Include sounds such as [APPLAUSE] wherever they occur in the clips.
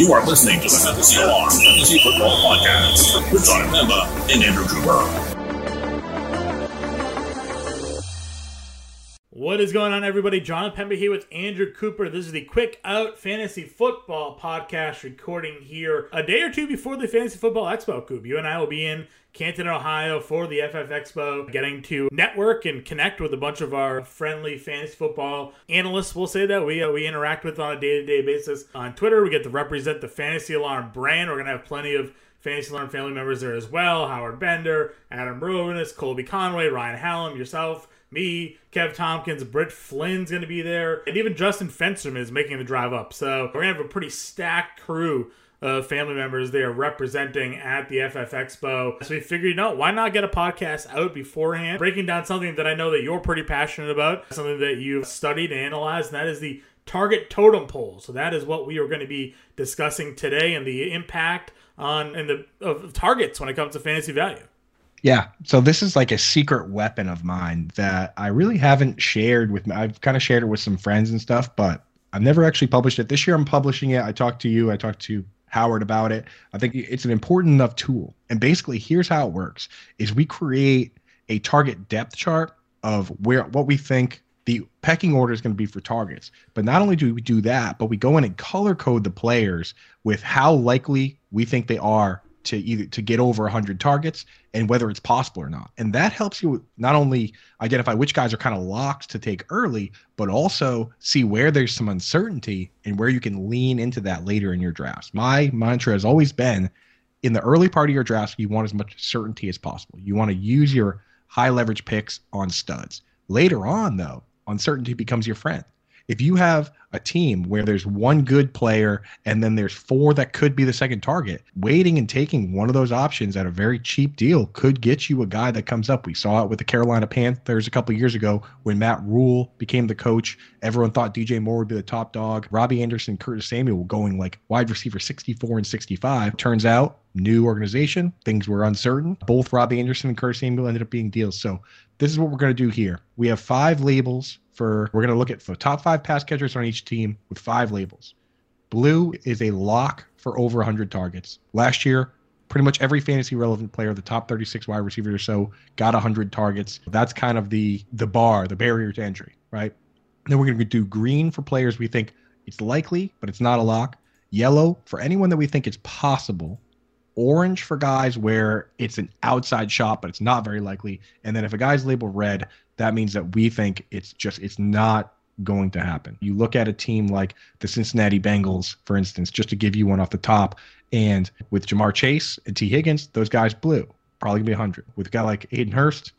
You are listening to the Fantasy Alarm Fantasy Football Podcast with Jon Impemba and Andrew Cooper. What is going on, everybody? Jon Impemba here with Andrew Cooper. This is the Quick Out Fantasy Football podcast recording here a day or two before the Fantasy Football Expo. Coop, you and I will be in Canton, Ohio for the FF Expo, getting to network and connect with a bunch of our friendly fantasy football analysts. We'll say that we uh, we interact with on a day to day basis on Twitter. We get to represent the Fantasy Alarm brand. We're gonna have plenty of Fantasy Alarm family members there as well. Howard Bender, Adam Rovinus, Colby Conway, Ryan Hallam, yourself me, Kev Tompkins, Britt Flynn's going to be there, and even Justin Fensterman is making the drive up. So we're going to have a pretty stacked crew of family members there representing at the FF Expo. So we figured, you know, why not get a podcast out beforehand, breaking down something that I know that you're pretty passionate about, something that you've studied and analyzed, and that is the target totem pole. So that is what we are going to be discussing today and the impact on and the of targets when it comes to fantasy value. Yeah. So this is like a secret weapon of mine that I really haven't shared with I've kind of shared it with some friends and stuff, but I've never actually published it. This year I'm publishing it. I talked to you, I talked to Howard about it. I think it's an important enough tool. And basically here's how it works is we create a target depth chart of where what we think the pecking order is going to be for targets. But not only do we do that, but we go in and color code the players with how likely we think they are to either to get over 100 targets and whether it's possible or not. And that helps you not only identify which guys are kind of locked to take early but also see where there's some uncertainty and where you can lean into that later in your drafts. My mantra has always been in the early part of your drafts you want as much certainty as possible. You want to use your high leverage picks on studs. Later on though uncertainty becomes your friend if you have a team where there's one good player and then there's four that could be the second target, waiting and taking one of those options at a very cheap deal could get you a guy that comes up. We saw it with the Carolina Panthers a couple years ago when Matt Rhule became the coach. Everyone thought DJ Moore would be the top dog. Robbie Anderson, Curtis Samuel going like wide receiver 64 and 65. Turns out, new organization, things were uncertain. Both Robbie Anderson and Curtis Samuel ended up being deals. So this is what we're going to do here. We have five labels for we're going to look at the top five pass catchers on each team with five labels. Blue is a lock for over 100 targets. Last year, pretty much every fantasy relevant player, the top 36 wide receivers or so, got 100 targets. That's kind of the the bar, the barrier to entry, right? Then we're going to do green for players we think it's likely, but it's not a lock. Yellow for anyone that we think it's possible. Orange for guys where it's an outside shot, but it's not very likely. And then if a guy's labeled red, that means that we think it's just it's not going to happen. You look at a team like the Cincinnati Bengals, for instance, just to give you one off the top, and with Ja'Marr Chase and Tee Higgins, those guys blue. Probably gonna be 100. With a guy like Hayden Hurst,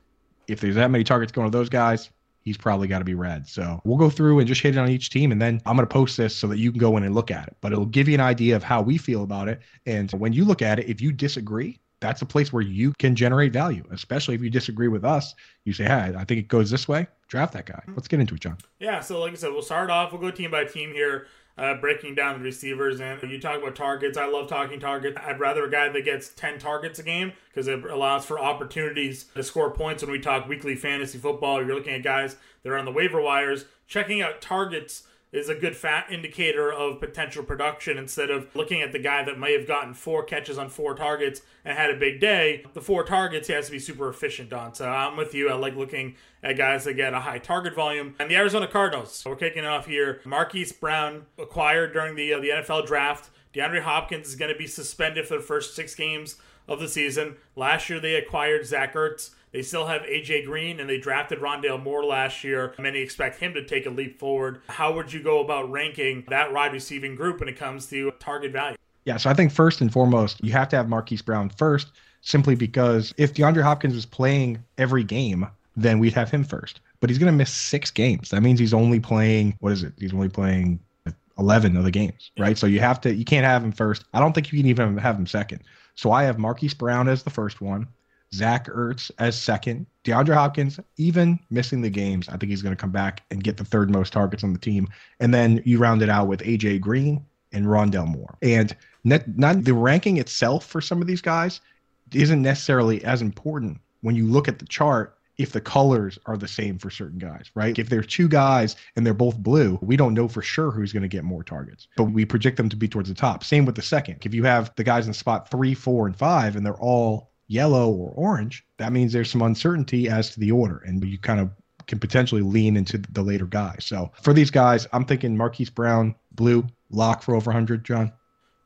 if there's that many targets going to those guys, he's probably got to be red. So we'll go through and just hit it on each team, and then I'm going to post this so that you can go in and look at it. But it'll give you an idea of how we feel about it. And when you look at it, if you disagree, that's a place where you can generate value, especially if you disagree with us. You say, hey, I think it goes this way. Draft that guy. Let's get into it, John. Yeah. So, like I said, we'll start off. We'll go team by team here, uh, breaking down the receivers. And you talk about targets. I love talking targets. I'd rather a guy that gets 10 targets a game because it allows for opportunities to score points when we talk weekly fantasy football. You're looking at guys that are on the waiver wires, checking out targets is a good fat indicator of potential production instead of looking at the guy that may have gotten four catches on four targets and had a big day. The four targets he has to be super efficient on. So I'm with you. I like looking at guys that get a high target volume. And the Arizona Cardinals, we're kicking off here. Marquise Brown acquired during the uh, the NFL draft. DeAndre Hopkins is going to be suspended for the first six games of the season. Last year they acquired Zach Ertz. They still have AJ Green and they drafted Rondale Moore last year. Many expect him to take a leap forward. How would you go about ranking that wide receiving group when it comes to target value? Yeah, so I think first and foremost, you have to have Marquise Brown first, simply because if DeAndre Hopkins was playing every game, then we'd have him first. But he's going to miss six games. That means he's only playing, what is it? He's only playing 11 of the games, right? So you have to, you can't have him first. I don't think you can even have him second. So I have Marquise Brown as the first one. Zach Ertz as second. DeAndre Hopkins, even missing the games, I think he's going to come back and get the third most targets on the team. And then you round it out with AJ Green and Rondale Moore. And net, not the ranking itself for some of these guys isn't necessarily as important when you look at the chart if the colors are the same for certain guys, right? If there's two guys and they're both blue, we don't know for sure who's going to get more targets, but we project them to be towards the top. Same with the second. If you have the guys in spot three, four, and five, and they're all yellow or orange, that means there's some uncertainty as to the order, and you kind of can potentially lean into the later guys. So for these guys, I'm thinking Marquise Brown, blue, lock for over 100, John.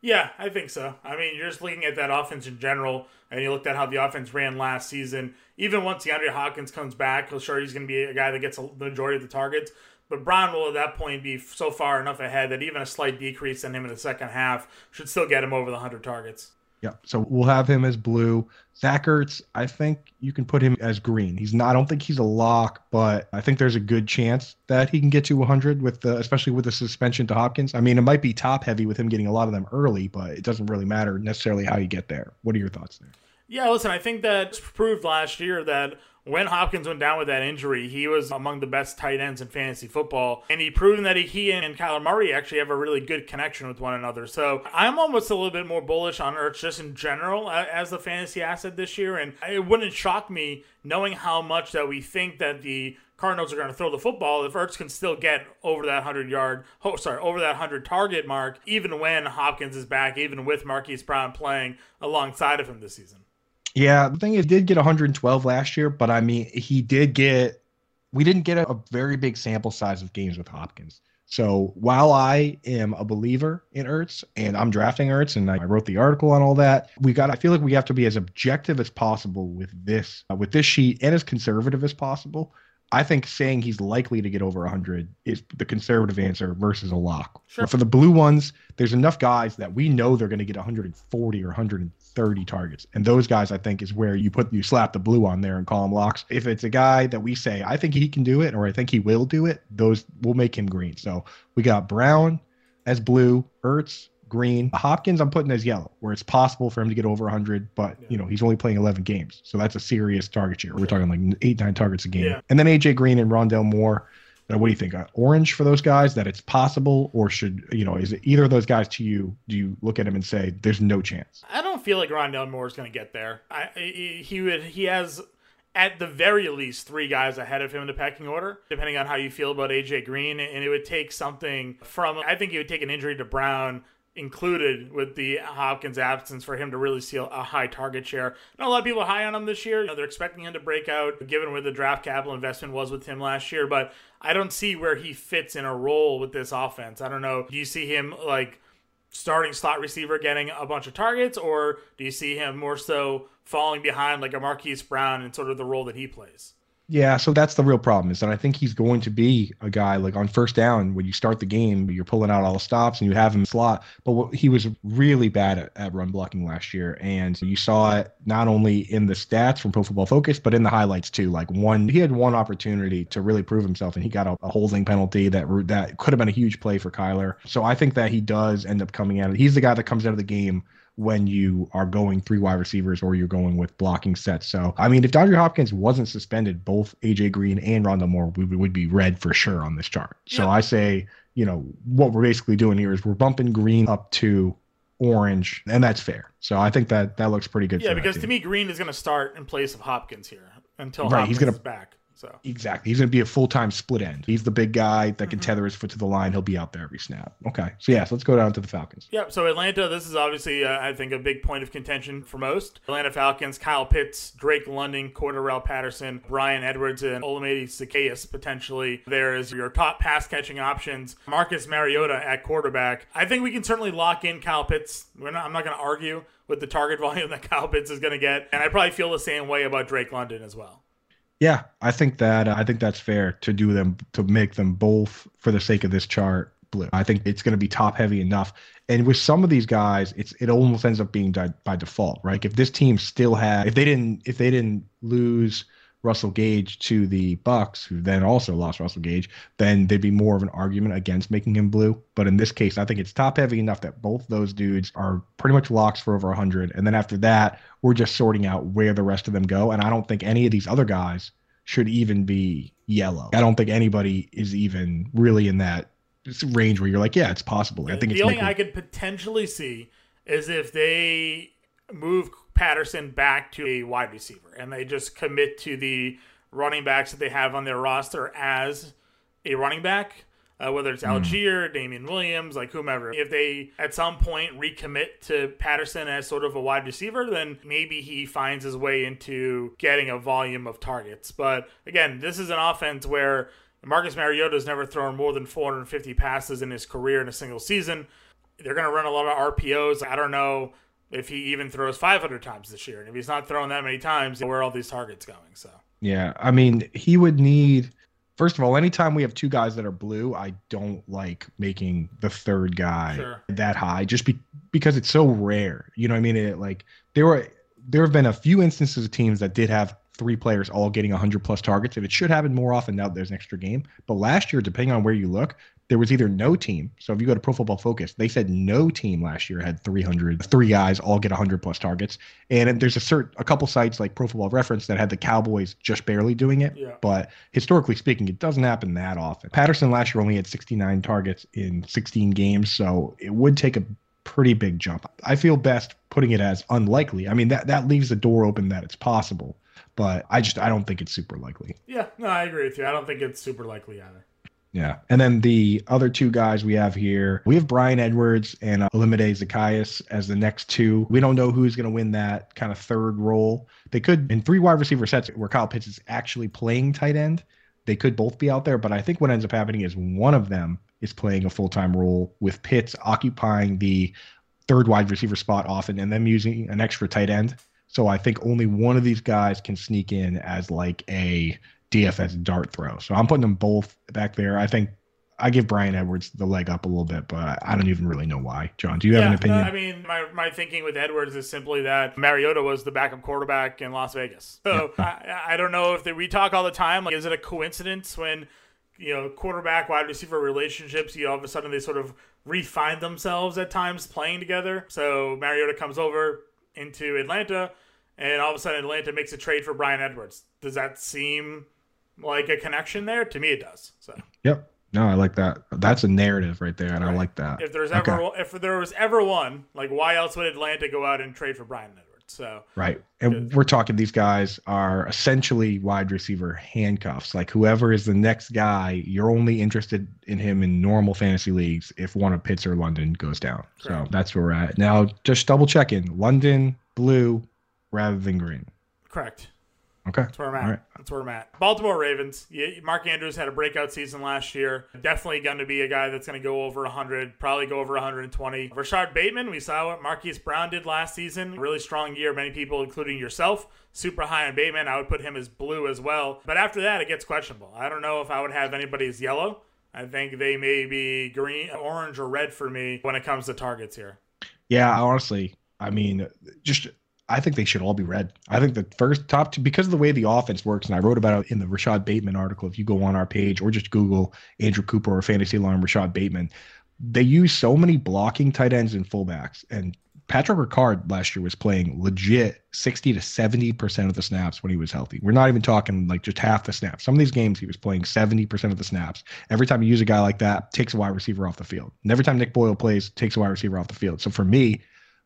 Yeah, I think so. I mean, you're just looking at that offense in general, and you looked at how the offense ran last season. Even once DeAndre Hopkins comes back, he'll sure he's going to be a guy that gets the majority of the targets. But Brown will at that point be so far enough ahead that even a slight decrease in him in the second half should still get him over the 100 targets. Yeah. So we'll have him as blue. Zach Ertz, I think you can put him as green. He's not. I don't think he's a lock, but I think there's a good chance that he can get to 100 with the, especially with the suspension to Hopkins. I mean, it might be top heavy with him getting a lot of them early, but it doesn't really matter necessarily how you get there. What are your thoughts there? Yeah, listen, I think that proved last year that when Hopkins went down with that injury, he was among the best tight ends in fantasy football. And he proven that he and Kyler Murray actually have a really good connection with one another. So I'm almost a little bit more bullish on Ertz just in general as the fantasy asset this year. And it wouldn't shock me knowing how much that we think that the Cardinals are going to throw the football, if Ertz can still get over that 100 yard, oh, sorry, over that 100 target mark, even when Hopkins is back, even with Marquise Brown playing alongside of him this season. Yeah, the thing is, did get 112 last year, but I mean, he did get. We didn't get a, a very big sample size of games with Hopkins. So while I am a believer in Ertz and I'm drafting Ertz and I wrote the article on all that, we got I feel like we have to be as objective as possible with this uh, with this sheet and as conservative as possible I think saying he's likely to get over 100 is the conservative answer versus a lock. Sure. For the blue ones, there's enough guys that we know they're going to get 140 or 130 targets. And those guys, I think, is where you put you slap the blue on there and call him locks. If it's a guy that we say, I think he can do it or I think he will do it, those will make him green. So we got Brown as blue, Ertz, green. Hopkins, I'm putting as yellow, where it's possible for him to get over 100, but you know he's only playing 11 games, so that's a serious target share. We're talking like eight, nine targets a game. Yeah. And then AJ Green and Rondale Moore. What do you think? Uh, orange for those guys that it's possible, or should you know? Is it either of those guys to you? Do you look at him and say there's no chance? I don't feel like Rondale Moore is going to get there. I, he would. He has at the very least three guys ahead of him in the pecking order, depending on how you feel about AJ Green. And it would take something from, I think it would take an injury to Brown included with the Hopkins absence for him to really see a high target share. Not a lot of people are high on him this year. You know, they're expecting him to break out given where the draft capital investment was with him last year, but I don't see where he fits in a role with this offense. I don't know. Do you see him like starting slot receiver getting a bunch of targets or do you see him more so falling behind like a Marquise Brown in sort of the role that he plays? Yeah, so that's the real problem is that I think he's going to be a guy like on first down when you start the game, you're pulling out all the stops and you have him slot. But what, he was really bad at, at run blocking last year, and you saw it not only in the stats from Pro Football Focus, but in the highlights too. Like one, he had one opportunity to really prove himself, and he got a, a holding penalty that that could have been a huge play for Kyler. So I think that he does end up coming out. He's the guy that comes out of the game when you are going three wide receivers or you're going with blocking sets. So, I mean, if DeAndre Hopkins wasn't suspended, both AJ Green and Rondale Moore we would be red for sure on this chart. So yeah. I say, you know, what we're basically doing here is we're bumping Green up to orange, and that's fair. So I think that that looks pretty good. Yeah, because to me, Green is going to start in place of Hopkins here until right, Hopkins he's gonna, is back. So exactly, he's going to be a full time split end. He's the big guy that can mm-hmm. tether his foot to the line. He'll be out there every snap. Okay, so yeah, so let's go down to the Falcons. Yep. So Atlanta, this is obviously uh, I think a big point of contention for most. Atlanta Falcons: Kyle Pitts, Drake London, Cordarrelle Patterson, Bryan Edwards, and Olamide Zaccheaus potentially there is your top pass catching options. Marcus Mariota at quarterback. I think we can certainly lock in Kyle Pitts. Not, I'm not going to argue with the target [LAUGHS] volume that Kyle Pitts is going to get, and I probably feel the same way about Drake London as well. Yeah, I think that I think that's fair to do them to make them both for the sake of this chart blue. I think it's going to be top heavy enough. And with some of these guys, it's it almost ends up being by, by default, right? If this team still had if they didn't if they didn't lose Russell Gage to the Bucs, who then also lost Russell Gage, then there'd be more of an argument against making him blue. But in this case, I think it's top heavy enough that both those dudes are pretty much locks for over 100. And then after that, we're just sorting out where the rest of them go. And I don't think any of these other guys should even be yellow. I don't think anybody is even really in that range where you're like, yeah, it's possible. I think the only. I could potentially see is if they move Patterson back to a wide receiver and they just commit to the running backs that they have on their roster as a running back. Uh, whether it's Allgeier, Damien Williams, like whomever. If they at some point recommit to Patterson as sort of a wide receiver, then maybe he finds his way into getting a volume of targets. But again, this is an offense where Marcus Mariota has never thrown more than 450 passes in his career in a single season. They're going to run a lot of RPOs. I don't know if he even throws 500 times this year. And if he's not throwing that many times, where are all these targets going? So, Yeah, I mean, he would need. First of all, anytime we have two guys that are blue, I don't like making the third guy Sure. that high, just be, because it's so rare. You know what I mean? It, like there were, there have been a few instances of teams that did have three players all getting 100 plus targets, If it should happen more often now that there's an extra game. But last year, depending on where you look, there was either no team. So if you go to Pro Football Focus, they said no team last year had 300, three guys all get 100 plus targets. And there's a certain a couple sites like Pro Football Reference that had the Cowboys just barely doing it. Yeah. But historically speaking, it doesn't happen that often. Patterson last year only had 69 targets in 16 games, so it would take a pretty big jump. I feel best putting it as unlikely. I mean that that leaves the door open that it's possible, but I just I don't think it's super likely. yeah, no, I agree with you. I don't think it's super likely either. Yeah. And then the other two guys we have here, we have Bryan Edwards and uh, Olamide Zaccheaus as the next two. We don't know who's going to win that kind of third role. They could, in three wide receiver sets where Kyle Pitts is actually playing tight end, they could both be out there. But I think what ends up happening is one of them is playing a full time role with Pitts occupying the third wide receiver spot often and them using an extra tight end. So I think only one of these guys can sneak in as like a DFS dart throw. So I'm putting them both back there. I think I give Bryan Edwards the leg up a little bit, but I don't even really know why. John, do you have yeah, an opinion? No, I mean, my, my thinking with Edwards is simply that Mariota was the backup quarterback in Las Vegas. So I, I don't know if they, we talk all the time. Like, is it a coincidence when you know quarterback wide receiver relationships? You all of a sudden they sort of refine themselves at times playing together. So Mariota comes over into Atlanta, and all of a sudden Atlanta makes a trade for Bryan Edwards. Does that seem like a connection there? To me, it does. So. yep. No, I like that. That's a narrative right there, and I like that. If there's ever Okay. if there was ever one, like why else would Atlanta go out and trade for Bryan Edwards? So Right. And we're talking these guys are essentially wide receiver handcuffs. Like whoever is the next guy, you're only interested in him in normal fantasy leagues if one of Pitts or London goes down. So that's where we're at. Now just double checking. London blue rather than green. correct. Okay. That's where I'm at. Right. That's where I'm at. Baltimore Ravens. Yeah, Mark Andrews had a breakout season last year. Definitely going to be a guy that's going to go over 100, probably go over 120. Rashod Bateman, we saw what Marquise Brown did last season. Really strong year. Many people, including yourself, super high on Bateman. I would put him as blue as well. But after that, it gets questionable. I don't know if I would have anybody as yellow. I think they may be green, orange, or red for me when it comes to targets here. Yeah, honestly, I mean, just I think they should all be red. I think the first top two because of the way the offense works, and I wrote about it in the Rashod Bateman article. If you go on our page or just Google Andrew Cooper or Fantasy Alarm Rashod Bateman, they use so many blocking tight ends and fullbacks. And Patrick Ricard last year was playing legit 60 to 70% of the snaps when he was healthy. We're not even talking like just half the snaps. Some of these games he was playing 70% of the snaps. Every time you use a guy like that, takes a wide receiver off the field. And every time Nick Boyle plays, takes a wide receiver off the field. So for me,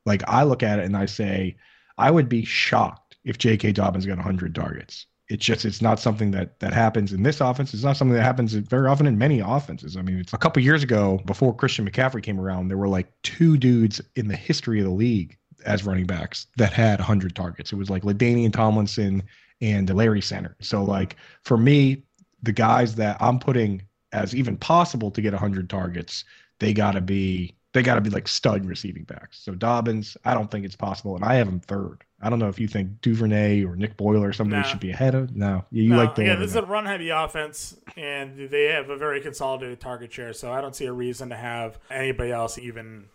like I look at it and I say, I would be shocked if J.K. Dobbins got 100 targets. It's just it's not something that that happens in this offense. It's not something that happens very often in many offenses. I mean, it's a couple years ago before Christian McCaffrey came around, there were like two dudes in the history of the league as running backs that had 100 targets. It was like LaDainian Tomlinson and Larry Center. So like for me, the guys that I'm putting as even possible to get 100 targets, they got to be they got to be like stud receiving backs. So Dobbins, I don't think it's possible, and I have him third. I don't know if you think Duvernay or Nick Boyle or somebody Nah. should be ahead of. No, you, you No, like the yeah, this is a run heavy offense, and they have a very consolidated target share, so I don't see a reason to have anybody else even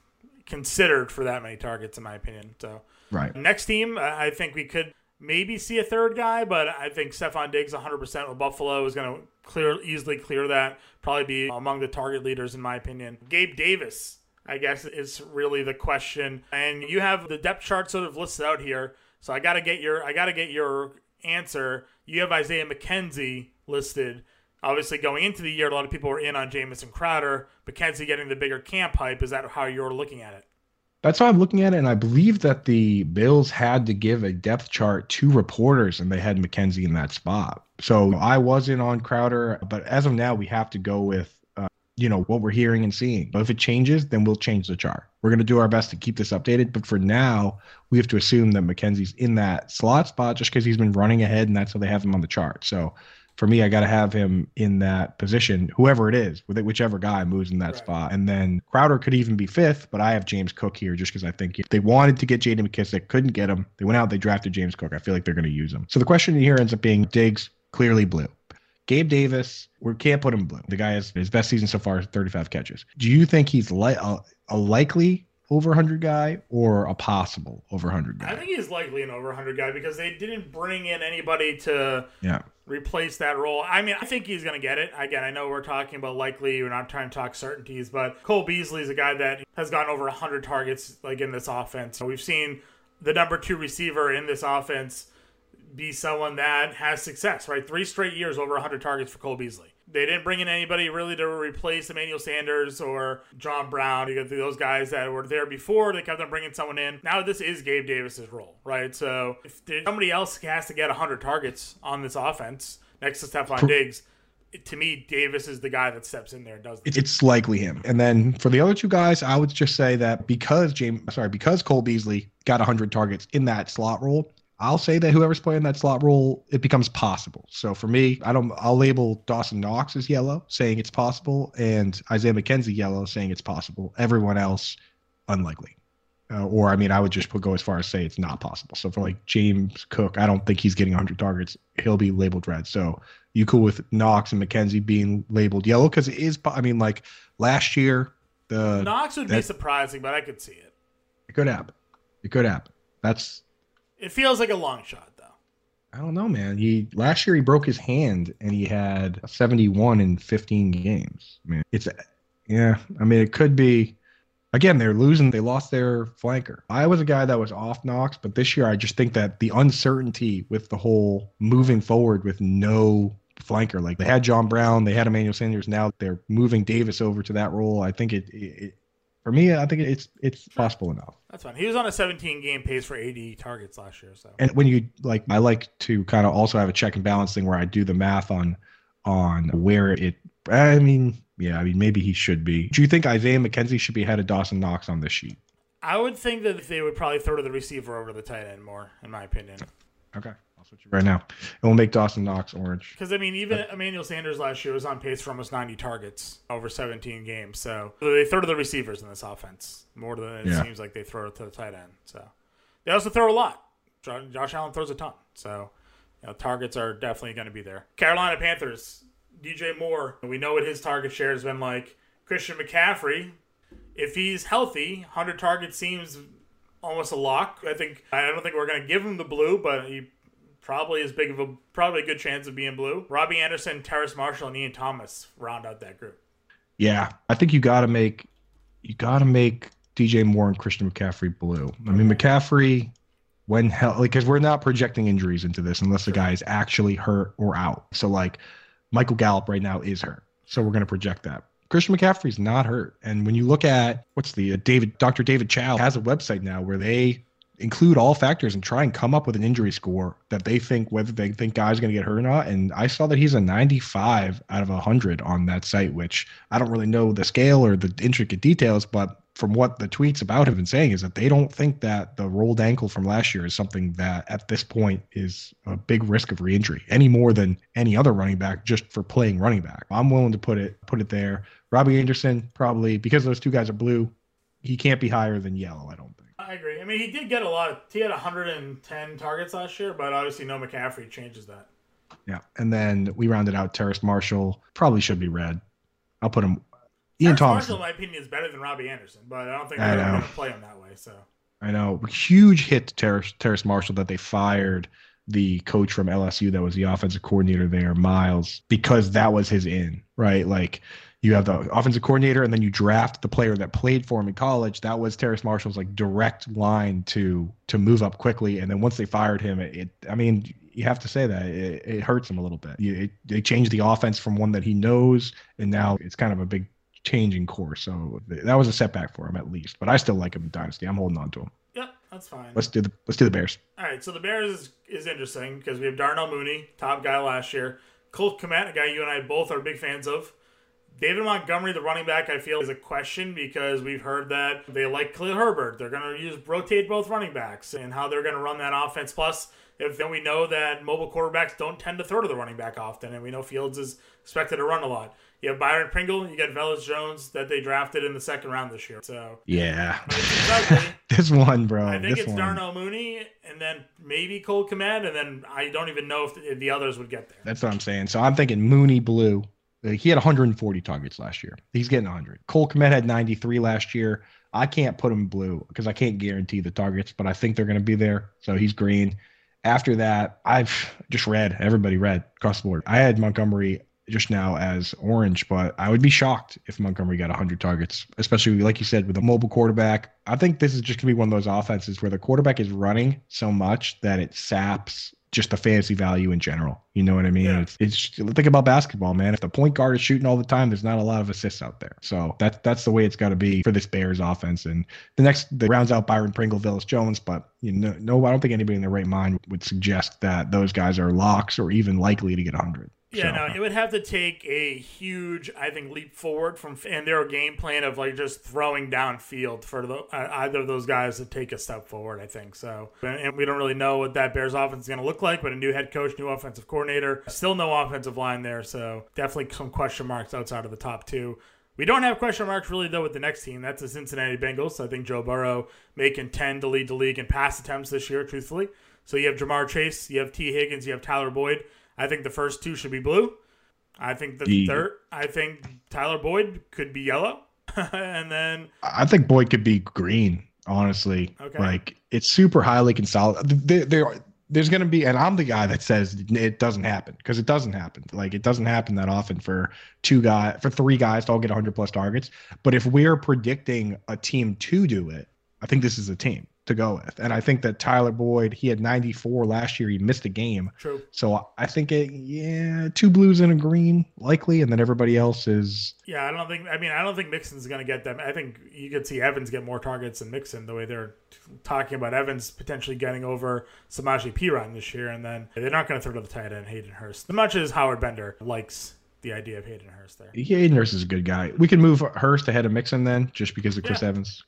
considered for that many targets, in my opinion. So, right. next team, I I think we could maybe see a third guy, but I think Stefon Diggs 100% with Buffalo is going to clear easily clear that. Probably be among the target leaders, in my opinion. Gabe Davis, I guess, is really the question. And you have the depth chart sort of listed out here, so I got to get your I got to get your answer. You have Isaiah McKenzie listed. Obviously, going into the year, a lot of people were in on Jamison Crowder. McKenzie getting the bigger camp hype. Is that how you're looking at it? That's how I'm looking at it. And I believe that the Bills had to give a depth chart to reporters and they had McKenzie in that spot. So I wasn't on Crowder, but as of now, we have to go with, you know, what we're hearing and seeing. But if it changes, then we'll change the chart. We're going to do our best to keep this updated. But for now, we have to assume that McKenzie's in that slot spot just because he's been running ahead and that's how they have him on the chart. So for me, I got to have him in that position, whoever it is, whichever guy moves in that right. spot. And then Crowder could even be fifth, but I have James Cook here just because I think if they wanted to get J.D. McKissic, couldn't get him. They went out, they drafted James Cook. I feel like they're going to use him. So the question here ends up being Diggs, clearly blue. Gabe Davis, we can't put him blue. The guy has his best season so far, 35 catches. Do you think he's li- a, a likely over 100 guy or a possible over 100 guy? I think he's likely an over 100 guy because they didn't bring in anybody to yeah. replace that role. I mean, I think he's going to get it. Again, I know we're talking about likely, we're not trying to talk certainties, but Cole Beasley is a guy that has gotten over 100 targets like in this offense. We've seen the number 2 receiver in this offense be someone that has success, right? 3 straight years over 100 targets for Cole Beasley. They didn't bring in anybody really to replace Emmanuel Sanders or John Brown. You got those guys that were there before. They kept on bringing someone in. Now this is Gabe Davis's role, right? So if somebody else has to get 100 targets on this offense next to Stefon Diggs, to me, Davis is the guy that steps in there and does. This. It's likely him. And then for the other two guys, I would just say that because James, sorry, because Cole Beasley got 100 targets in that slot role, I'll say that whoever's playing that slot role, it becomes possible. So for me, I don't. I'll label Dawson Knox as yellow, saying it's possible, and Isaiah McKenzie yellow, saying it's possible. Everyone else, unlikely. Uh, or I mean, I would just put, go as far as say it's not possible. So for like James Cook, I don't think he's getting 100 targets. He'll be labeled red. So you cool with Knox and McKenzie being labeled yellow because it is. I mean, like last year, the Knox would that, be surprising, but I could see it. It could happen. It could happen. That's it feels like a long shot, though. I don't know, man. He last year he broke his hand and he had 71 in 15 games. I mean, it's yeah. I mean, it could be. Again, they're losing. They lost their flanker. I was a guy that was off Knox, but this year I just think that the uncertainty with the whole moving forward with no flanker, like they had John Brown, they had Emmanuel Sanders. Now they're moving Davis over to that role. I think it, it for me, I think it's it's possible enough. That's fine. He was on a 17 game pace for 80 targets last year. So, and when you like, I like to kind of also have a check and balance thing where I do the math on on where it. I mean, yeah, I mean maybe he should be. Do you think Isaiah McKenzie should be ahead of Dawson Knox on this sheet? I would think that they would probably throw to the receiver over the tight end more, in my opinion. Okay. I'll switch it right now. And we'll make Dawson Knox orange. Because, I mean, even Emmanuel Sanders last year was on pace for almost 90 targets over 17 games. So they throw to the receivers in this offense more than it yeah. seems like they throw to the tight end. So they also throw a lot. Josh Allen throws a ton. So you know, targets are definitely going to be there. Carolina Panthers, DJ Moore. We know what his target share has been like. Christian McCaffrey, if he's healthy, 100 targets seems almost a lock. I think I don't think we're going to give him the blue, but he probably as big of a probably a good chance of being blue. Robbie Anderson, Terrace Marshall, and Ian Thomas round out that group. Yeah, I think you got to make you got to make DJ Moore and Christian McCaffrey blue. I mean McCaffrey when hell like because we're not projecting injuries into this unless the guy is actually hurt or out. So like Michael Gallup right now is hurt, so we're going to project that. Christian McCaffrey's not hurt, and when you look at what's the uh, David Dr. David Chao has a website now where they include all factors and try and come up with an injury score that they think whether they think guys going to get hurt or not. And I saw that he's a 95 out of 100 on that site, which I don't really know the scale or the intricate details, but from what the tweets about have been saying is that they don't think that the rolled ankle from last year is something that at this point is a big risk of re-injury any more than any other running back just for playing running back. I'm willing to put it put it there. Robbie Anderson probably because those two guys are blue, he can't be higher than yellow, I don't think. I agree. I mean, he did get a lot. Of, he had 110 targets last year, but obviously no McCaffrey changes that. Yeah, and then we rounded out Terrace Marshall. Probably should be red. I'll put him. Ian Thomas. Marshall, in my opinion, is better than Robbie Anderson, but I don't think they're going to play him that way. So I know huge hit to Terrace, Terrace Marshall that they fired the coach from LSU that was the offensive coordinator there, Miles, because that was his in, right? Like you have the offensive coordinator and then you draft the player that played for him in college that was terrace marshall's like direct line to to move up quickly and then once they fired him it, it i mean you have to say that it, it hurts him a little bit it, they changed the offense from one that he knows and now it's kind of a big changing course. So that was a setback for him at least. But I still like him in Dynasty. I'm holding on to him. Yeah, that's fine. Let's do the let's do the Bears. All right, so the Bears is, is interesting because we have Darnell Mooney, top guy last year. Cole Kmet, a guy you and I both are big fans of. David Montgomery, the running back, I feel is a question because we've heard that they like Khalil Herbert. They're going to use rotate both running backs and how they're going to run that offense. Plus, if then we know that mobile quarterbacks don't tend to throw to the running back often, and we know Fields is expected to run a lot. You have Byron Pringle, you got Velus Jones that they drafted in the second round this year. So yeah, [LAUGHS] this one, bro. I think this it's one. Darnell Mooney, and then maybe Cole Kmet, and then I don't even know if the, if the others would get there. That's what I'm saying. So I'm thinking Mooney Blue. He had 140 targets last year. He's getting 100. Cole Kmet had 93 last year. I can't put him blue because I can't guarantee the targets, but I think they're going to be there. So he's green. After that, I've just read everybody read across the board. I had Montgomery just now as orange, but I would be shocked if Montgomery got 100 targets, especially like you said with a mobile quarterback. I think this is just going to be one of those offenses where the quarterback is running so much that it saps just the fantasy value in general. You know what I mean? Yeah. It's, it's think about basketball, man. If the point guard is shooting all the time, there's not a lot of assists out there. So that's that's the way it's got to be for this Bears offense. And the next the rounds out Byron Pringle, Velus Jones, but you know, no, I don't think anybody in their right mind would suggest that those guys are locks or even likely to get 100. Yeah, So- no, it would have to take a huge, I think, leap forward from and their game plan of like just throwing downfield for the, uh, either of those guys to take a step forward. I think so, and, and we don't really know what that Bears offense is going to look like. But a new head coach, new offensive coordinator, still no offensive line there, so definitely some question marks outside of the top two. We don't have question marks really though with the next team. That's the Cincinnati Bengals. I think Joe Burrow may contend to lead the league in pass attempts this year, truthfully. So you have Jamar Chase, you have T. Higgins, you have Tyler Boyd. I think the first two should be blue. I think the third, I think Tyler Boyd could be yellow, [LAUGHS] and then I think Boyd could be green, honestly. Okay. Like it's super highly consolidated. There, there, there's going to be, and I'm the guy that says it doesn't happen because it doesn't happen. Like it doesn't happen that often for two guys, for three guys to all get 100 plus targets. But if we're predicting a team to do it, I think this is a team to go with. And I think that Tyler Boyd, he had 94 last year. He missed a game. true. So I think it, yeah, two blues and a green likely, and then everybody else is Yeah, I don't think. I mean, I don't think Mixon's going to get them. I think you could see Evans get more targets than Mixon. The way they're talking about Evans potentially getting over Samaje Perine this year, and then they're not going to throw to the tight end Hayden Hurst. As much as Howard Bender likes the idea of Hayden Hurst there. Hayden Hurst is a good guy. We can move Hurst ahead of Mixon then, just because of Chris Yeah. Evans.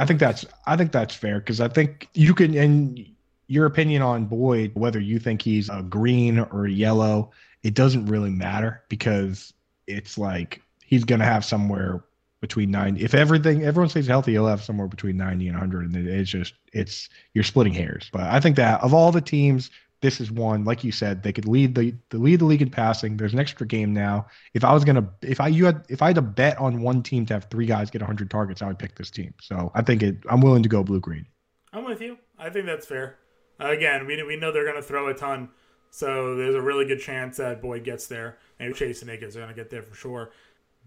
I think that's I think that's fair because I think you can and your opinion on Boyd, whether you think he's a green or a yellow, it doesn't really matter because it's like he's gonna have somewhere between 90 if everything everyone stays healthy he'll have somewhere between 90 and 100 and it's just it's you're splitting hairs. But i think that of all the teams this is one like you said they could lead the, the lead the league in passing there's an extra game now if i was gonna if i you had if i had to bet on one team to have three guys get 100 targets i would pick this team so i think it i'm willing to go blue green I'm with you. I think that's fair. Again, we we know they're going to throw a ton, so there's a really good chance that Boyd gets there. Maybe Chase and Higgins are going to get there for sure.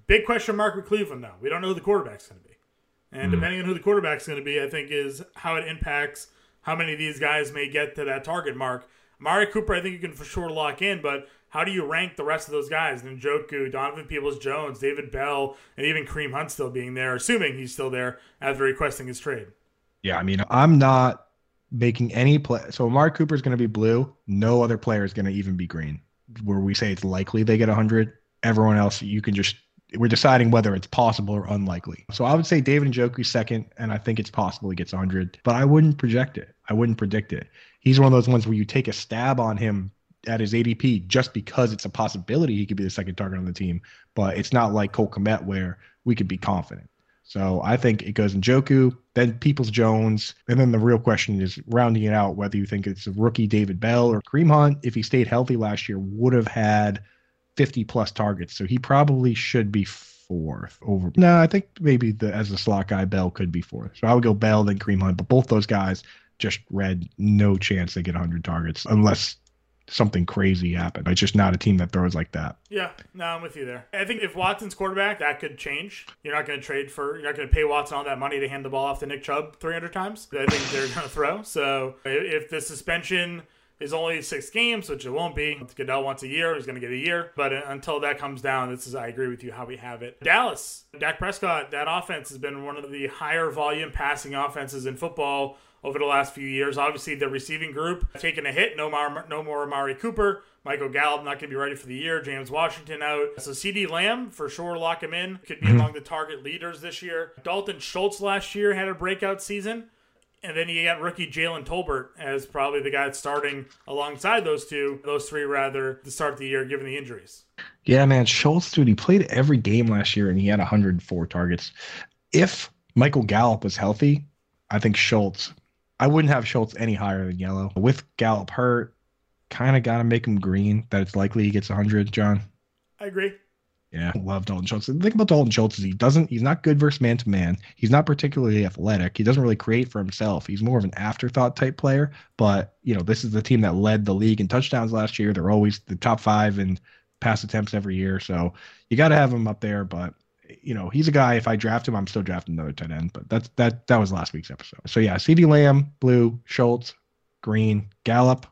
Big question mark with Cleveland though. We don't know who the quarterback's going to be, and mm-hmm. depending on who the quarterback's going to be, I think is how it impacts how many of these guys may get to that target mark. Amari Cooper, I think you can for sure lock in, but how do you rank the rest of those guys? Njoku, Donovan Peoples Jones, David Bell, and even Kareem Hunt still being there, assuming he's still there after requesting his trade. Yeah, I mean, I'm not making any play. So Amari Cooper is going to be blue. No other player is going to even be green. Where we say it's likely they get 100. Everyone else, you can just. We're deciding whether it's possible or unlikely. So I would say David and Njoku second, and I think it's possible he gets 100. But I wouldn't project it. I wouldn't predict it. He's one of those ones where you take a stab on him at his ADP just because it's a possibility he could be the second target on the team. But it's not like Cole Kmet where we could be confident. So I think it goes in Joku, then Peoples Jones, and then the real question is rounding it out whether you think it's rookie David Bell or Kareem Hunt, if he stayed healthy last year, would have had 50 plus targets. So he probably should be fourth over. No, I think maybe the as a slot guy, Bell could be fourth. So I would go Bell then Kareem Hunt, but both those guys just read no chance they get 100 targets unless something crazy happened. It's just not a team that throws like that. Yeah, no, I'm with you there. I think if Watson's quarterback, that could change. You're not going to trade for, you're not going to pay Watson all that money to hand the ball off to Nick Chubb 300 times. I think they're going to throw. So if the suspension is only six games, which it won't be. Goodell wants a year, he's going to get a year. But until that comes down, this is, I agree with you, how we have it. Dallas, Dak Prescott, that offense has been one of the higher volume passing offenses in football over the last few years. Obviously, the receiving group taking a hit. No more, no more Amari Cooper. Michael Gallup not going to be ready for the year. James Washington out. So CeeDee Lamb for sure lock him in. Could be mm-hmm. among the target leaders this year. Dalton Schultz last year had a breakout season. And then you got rookie Jalen Tolbert as probably the guy that's starting alongside those two, those three rather, to start the year given the injuries. Yeah, man. Schultz, dude, he played every game last year and he had 104 targets. If Michael Gallup was healthy, I think Schultz, I wouldn't have Schultz any higher than yellow. With Gallup hurt, kind of got to make him green that it's likely he gets 100, John. I agree. Yeah, love Dalton Schultz. The thing about Dalton Schultz is he doesn't. He's not good versus man to man. He's not particularly athletic. He doesn't really create for himself. He's more of an afterthought type player. But you know, this is the team that led the league in touchdowns last year. They're always the top five in pass attempts every year. So you got to have him up there. But you know, he's a guy. If I draft him, I'm still drafting another tight end. But that's that. That was last week's episode. So yeah, CeeDee Lamb, blue, Schultz, green, Gallup,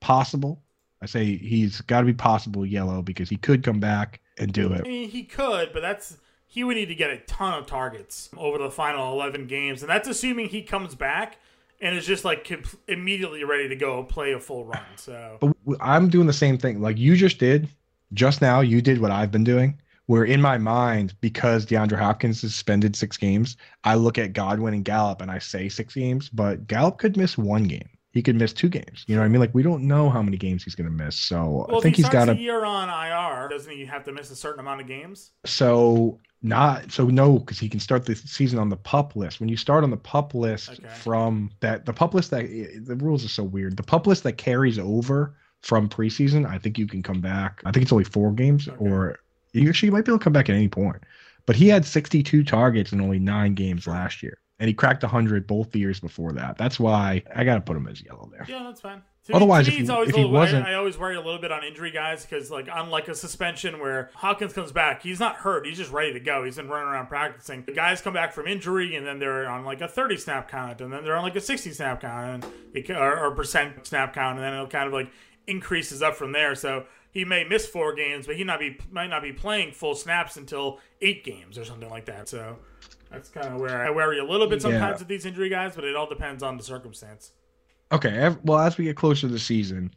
possible. I say he's got to be possible yellow because he could come back and do it. I mean, he could, but that's he would need to get a ton of targets over the final 11 games, and that's assuming he comes back and is just like immediately ready to go play a full run. So but I'm doing the same thing, like you just did just now. You did what I've been doing. Where in my mind, because DeAndre Hopkins suspended six games, I look at Godwin and Gallup and I say six games, but Gallup could miss one game he could miss two games. You know what I mean? Like we don't know how many games he's going to miss. So well, I think he has got a year on IR. Doesn't he have to miss a certain amount of games? So not so no, because he can start the season on the pup list. When you start on the pup list okay. from that, the pup list that the rules are so weird. The pup list that carries over from preseason, I think you can come back. I think it's only four games, okay. or you actually might be able to come back at any point. But he had 62 targets in only nine games last year and he cracked 100 both the years before that. That's why I got to put him as yellow there. Yeah, that's fine. To Otherwise, me, if, he, if he wasn't, I, I, always worry a little bit on injury guys because, like, unlike a suspension where Hopkins comes back, he's not hurt; he's just ready to go. He's been running around practicing. The guys come back from injury, and then they're on like a 30 snap count, and then they're on like a 60 snap count, and it, or, or percent snap count, and then it'll kind of like increases up from there. So he may miss four games, but he not be might not be playing full snaps until eight games or something like that. So that's kind of where I worry a little bit sometimes yeah. with these injury guys, but it all depends on the circumstance. Okay. Well, as we get closer to the season,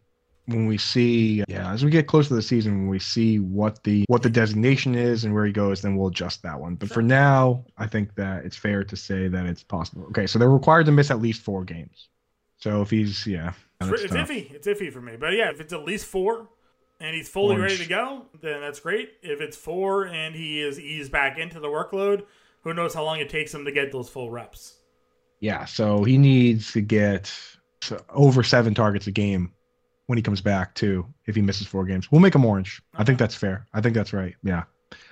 when we see yeah as we get closer to the season when we see what the what the designation is and where he goes then we'll adjust that one but for now i think that it's fair to say that it's possible okay so they're required to miss at least four games so if he's yeah it's, it's iffy it's iffy for me but yeah if it's at least four and he's fully Orange. ready to go then that's great if it's four and he is eased back into the workload who knows how long it takes him to get those full reps. Yeah, so he needs to get over seven targets a game when he comes back too. If he misses four games, we'll make him orange. Okay. I think that's fair. I think that's right. Yeah.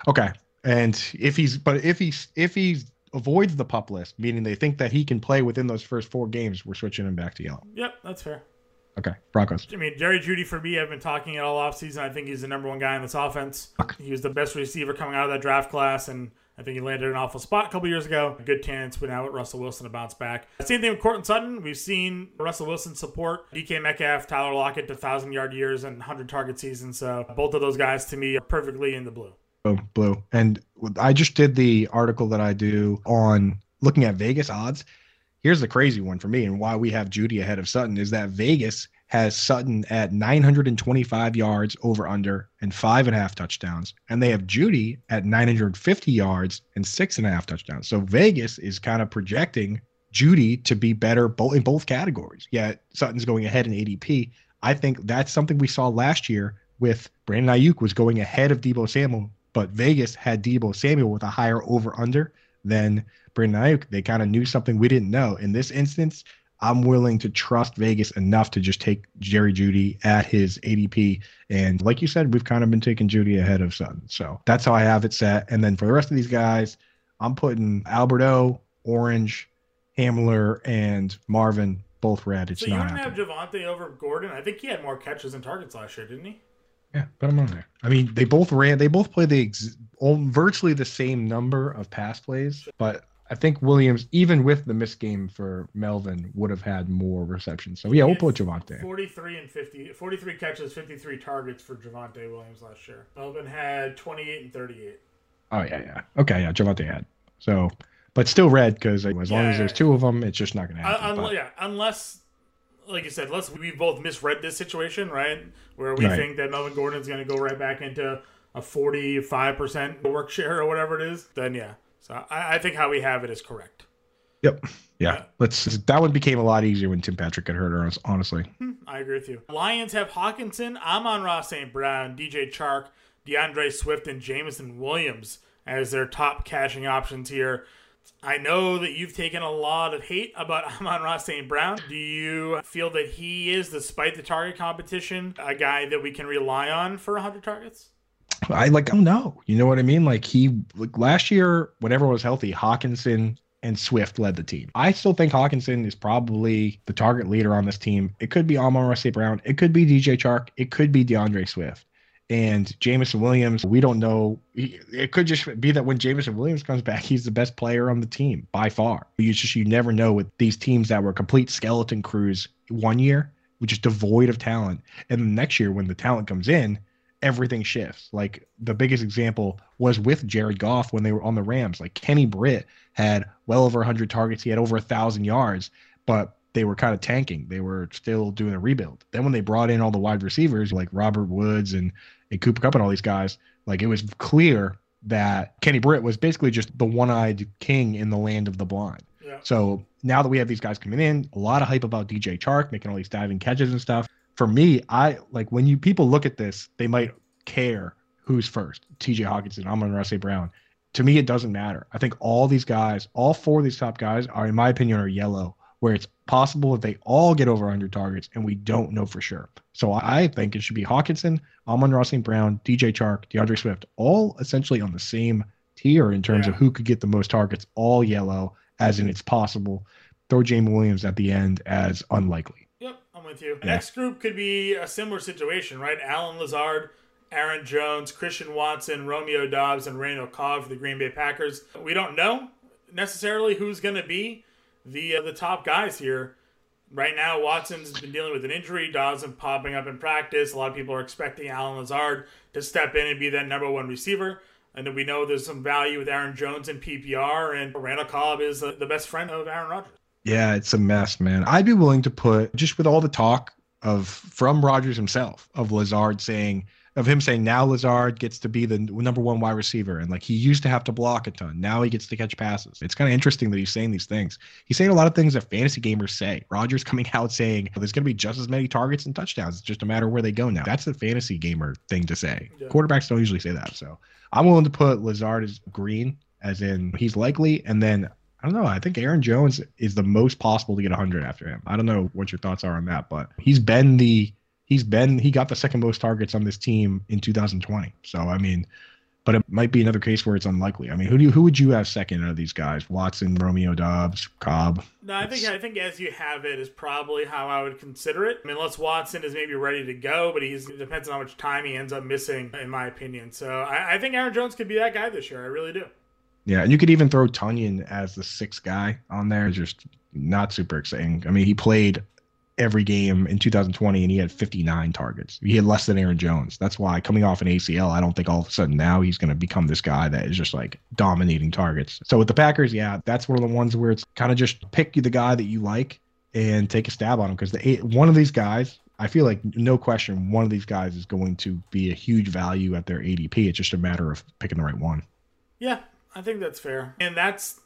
Okay. And if he's, but if he's, if he avoids the pup list, meaning they think that he can play within those first four games, we're switching him back to yellow. Yep, that's fair. Okay, Broncos. I mean, Jerry Jeudy for me, I've been talking it all offseason. I think he's the number one guy in this offense. He was the best receiver coming out of that draft class, and I think he landed an awful spot a couple years ago. A Good chance but now with Russell Wilson to bounce back. Same thing with Courtland Sutton. We've seen Russell Wilson support DK Metcalf, Tyler Lockett to 1,000 yard years and 100 target seasons. So both of those guys to me are perfectly in the blue. Oh, blue. And I just did the article that I do on looking at Vegas odds. Here's the crazy one for me and why we have Jeudy ahead of Sutton is that Vegas has Sutton at 925 yards over under and five and a half touchdowns. And they have Jeudy at 950 yards and six and a half touchdowns. So Vegas is kind of projecting Jeudy to be better both in both categories. Yet Sutton's going ahead in ADP. I think that's something we saw last year with Brandon Aiyuk was going ahead of Deebo Samuel, but Vegas had Deebo Samuel with a higher over under than Brandon Aiyuk. They kind of knew something we didn't know. In this instance, I'm willing to trust Vegas enough to just take Jerry Jeudy at his ADP. And like you said, we've kind of been taking Judy ahead of Sutton. So that's how I have it set. And then for the rest of these guys, I'm putting Alberto, Orange, Hamler, and Marvin both red. It's so you don't have Javonte over Gordon? I think he had more catches and targets last year, didn't he? Yeah, but I'm on there. I mean, they both ran. They both played the ex- virtually the same number of pass plays, but I think Williams, even with the missed game for Melvin, would have had more receptions. So yeah, we'll put Javonte. 43 and 50, 43 catches, 53 targets for Javonte Williams last year. Melvin had 28 and 38. Oh yeah, yeah. Okay, yeah, Javonte had. So, but still red because as long as there's two of them, it's just not going to happen. but- yeah, unless, like you said, unless we both misread this situation, right? Where we Right. think that Melvin Gordon's going to go right back into a 45% work share or whatever it is, then yeah. So I, I think how we have it is correct. Yep. Yeah. Let's. That one became a lot easier when Tim Patrick got hurt. Honestly. Hmm, I agree with you. Lions have Hockenson, Amon Ross St. Brown, DJ Chark, D'Andre Swift, and Jameson Williams as their top cashing options here. I know that you've taken a lot of hate about [LAUGHS] Amon-Ra St. Brown. Do you feel that he is, despite the target competition, a guy that we can rely on for 100 targets? I like. Oh no. You know what I mean? Like he like last year, when everyone was healthy, Hockenson and Swift led the team. I still think Hockenson is probably the target leader on this team. It could be Amon-Ra St. Brown. It could be DJ Chark. It could be D'Andre Swift. And Jameson Williams, we don't know. It could just be that when Jameson Williams comes back, he's the best player on the team by far. You just you never know with these teams that were complete skeleton crews one year, which is devoid of talent, and then next year when the talent comes in, everything shifts. Like the biggest example was with Jared Goff when they were on the Rams. Like Kenny Britt had well over 100 targets, he had over a thousand yards, but they were kind of tanking. They were still doing a rebuild. Then when they brought in all the wide receivers like Robert Woods and, and Cooper Kupp and all these guys, like it was clear that Kenny Britt was basically just the one-eyed king in the land of the blind. Yeah. So now that we have these guys coming in, a lot of hype about DJ Chark making all these diving catches and stuff. For me, I like when you people look at this, they might care who's first. TJ Hockenson, Amon Ross St. Brown. To me, it doesn't matter. I think all these guys, all four of these top guys, are in my opinion are yellow, where it's possible that they all get over 100 targets and we don't know for sure. So I think it should be Hockenson, Amon Ross St. Brown, DJ Chark, D'Andre Swift, all essentially on the same tier in terms Yeah. of who could get the most targets, all yellow, as in it's possible. Throw James Williams at the end as unlikely. With you. Yeah. Next group could be a similar situation, right? Allen Lazard, Aaron Jones, Christian Watson, Romeo Doubs, and Randall Cobb for the Green Bay Packers. We don't know necessarily who's going to be the uh, the top guys here. Right now, Watson's been dealing with an injury. Doubs been popping up in practice. A lot of people are expecting Allen Lazard to step in and be that number one receiver. And then we know there's some value with Aaron Jones in PPR, and Randall Cobb is the, the best friend of Aaron Rodgers. Yeah, it's a mess, man. I'd be willing to put just with all the talk of from Rodgers himself of Lazard saying of him saying now Lazard gets to be the number one wide receiver and like he used to have to block a ton. Now he gets to catch passes. It's kind of interesting that he's saying these things. He's saying a lot of things that fantasy gamers say. Rodgers coming [LAUGHS] out saying there's going to be just as many targets and touchdowns. It's just a matter of where they go now. That's the fantasy gamer thing to say. Yeah. Quarterbacks don't usually say that. So I'm willing to put Lazard as green, as in he's likely, and then I don't know. I think Aaron Jones is the most possible to get 100 after him. I don't know what your thoughts are on that, but he's been the he's been he got the second most targets on this team in 2020. So I mean, but it might be another case where it's unlikely. I mean, who do you, who would you have second out of these guys? Watson, Romeo Doubs, Cobb. No, I think I think as you have it is probably how I would consider it. I mean, unless Watson is maybe ready to go, but he's depends on how much time he ends up missing, in my opinion. So I, I think Aaron Jones could be that guy this year. I really do. Yeah, and you could even throw Tonyan as the sixth guy on there. Just not super exciting. I mean, he played every game in 2020 and he had 59 targets. He had less than Aaron Jones. That's why coming off an ACL, I don't think all of a sudden now he's going to become this guy that is just like dominating targets. So with the Packers, yeah, that's one of the ones where it's kind of just pick you the guy that you like and take a stab on him because the one of these guys, I feel like no question, one of these guys is going to be a huge value at their ADP. It's just a matter of picking the right one. Yeah, I think that's fair. And that's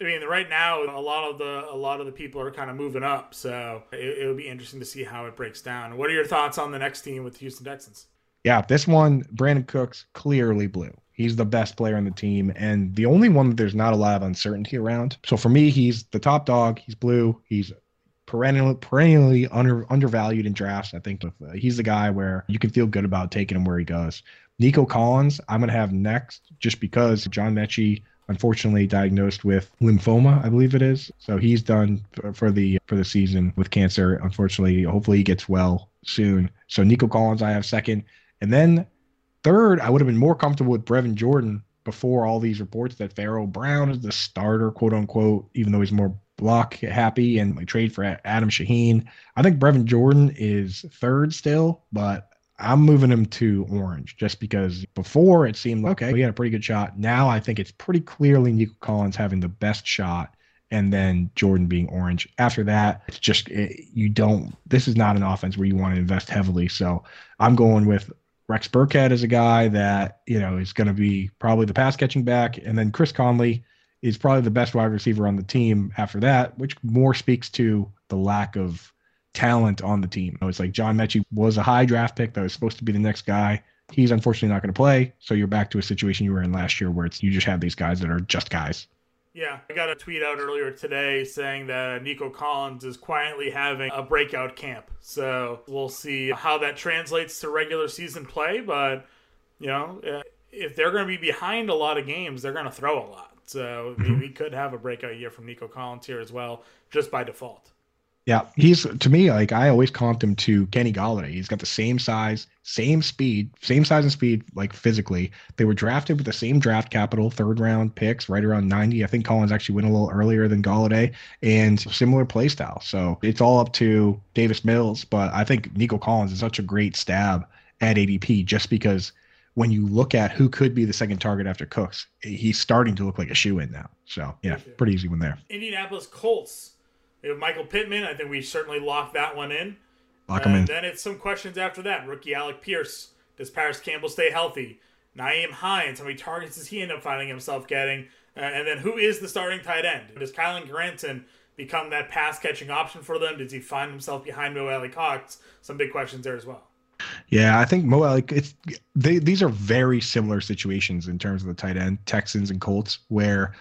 I mean, right now a lot of the a lot of the people are kind of moving up, so it, it would be interesting to see how it breaks down. What are your thoughts on the next team with the Houston Texans? Yeah, this one, Brandin Cooks clearly blue. He's the best player on the team, and the only one that there's not a lot of uncertainty around. So for me, he's the top dog. He's blue. He's perennially perennially under undervalued in drafts. I think uh, he's the guy where you can feel good about taking him where he goes. Nico Collins, I'm gonna have next just because John Metchie unfortunately diagnosed with lymphoma, I believe it is. So he's done for, the for the season with cancer. Unfortunately, hopefully he gets well soon. So Nico Collins, I have second, and then third, I would have been more comfortable with Brevin Jordan, before all these reports that Pharaoh Brown is the starter, quote unquote, even though he's more block happy and like trade for Adam Shaheen. I think Brevin Jordan is third still, but I'm moving him to orange just because before it seemed like, okay, we had a pretty good shot. Now I think it's pretty clearly Nico Collins having the best shot and then Jordan being orange. After that, it's just it, you don't. This is not an offense where you want to invest heavily. So I'm going with Rex Burkhead as a guy that you know is going to be probably the pass catching back, and then Chris Conley is probably the best wide receiver on the team after that, which more speaks to the lack of talent on the team. It's like John Metchie was a high draft pick that was supposed to be the next guy. He's unfortunately not going to play. So you're back to a situation you were in last year where it's you just have these guys that are just guys. Yeah, I got a tweet out earlier today saying that Nico Collins is quietly having a breakout camp. So we'll see how that translates to regular season play. But, you know, if they're going to be behind a lot of games, they're going to throw a lot. So mm-hmm. we could have a breakout year from Nico Collins here as well, just by default. Yeah, he's to me like I always comped him to Kenny Golladay. He's got the same size, same speed, same size and speed, like physically. They were drafted with the same draft capital, third round picks, right around 90. I think Collins actually went a little earlier than Golladay, and similar play style. So it's all up to Davis Mills, but I think Nico Collins is such a great stab at ADP just because when you look at who could be the second target after Cooks, he's starting to look like a shoe in now. So yeah, pretty easy one there. Indianapolis Colts. We have Michael Pittman. I think we certainly locked that one in. Lock him in. Then it's some questions after that. Rookie Alec Pierce. Does Parris Campbell stay healthy? Nyheim Hines. How many targets does he end up finding himself getting? Uh, and then who is the starting tight end? Does Kylen Granson become that pass catching option for them? Does he find himself behind Mo Alie-Cox? Some big questions there as well. Yeah, I think Mo like it's they these are very similar situations in terms of the tight end Texans and Colts where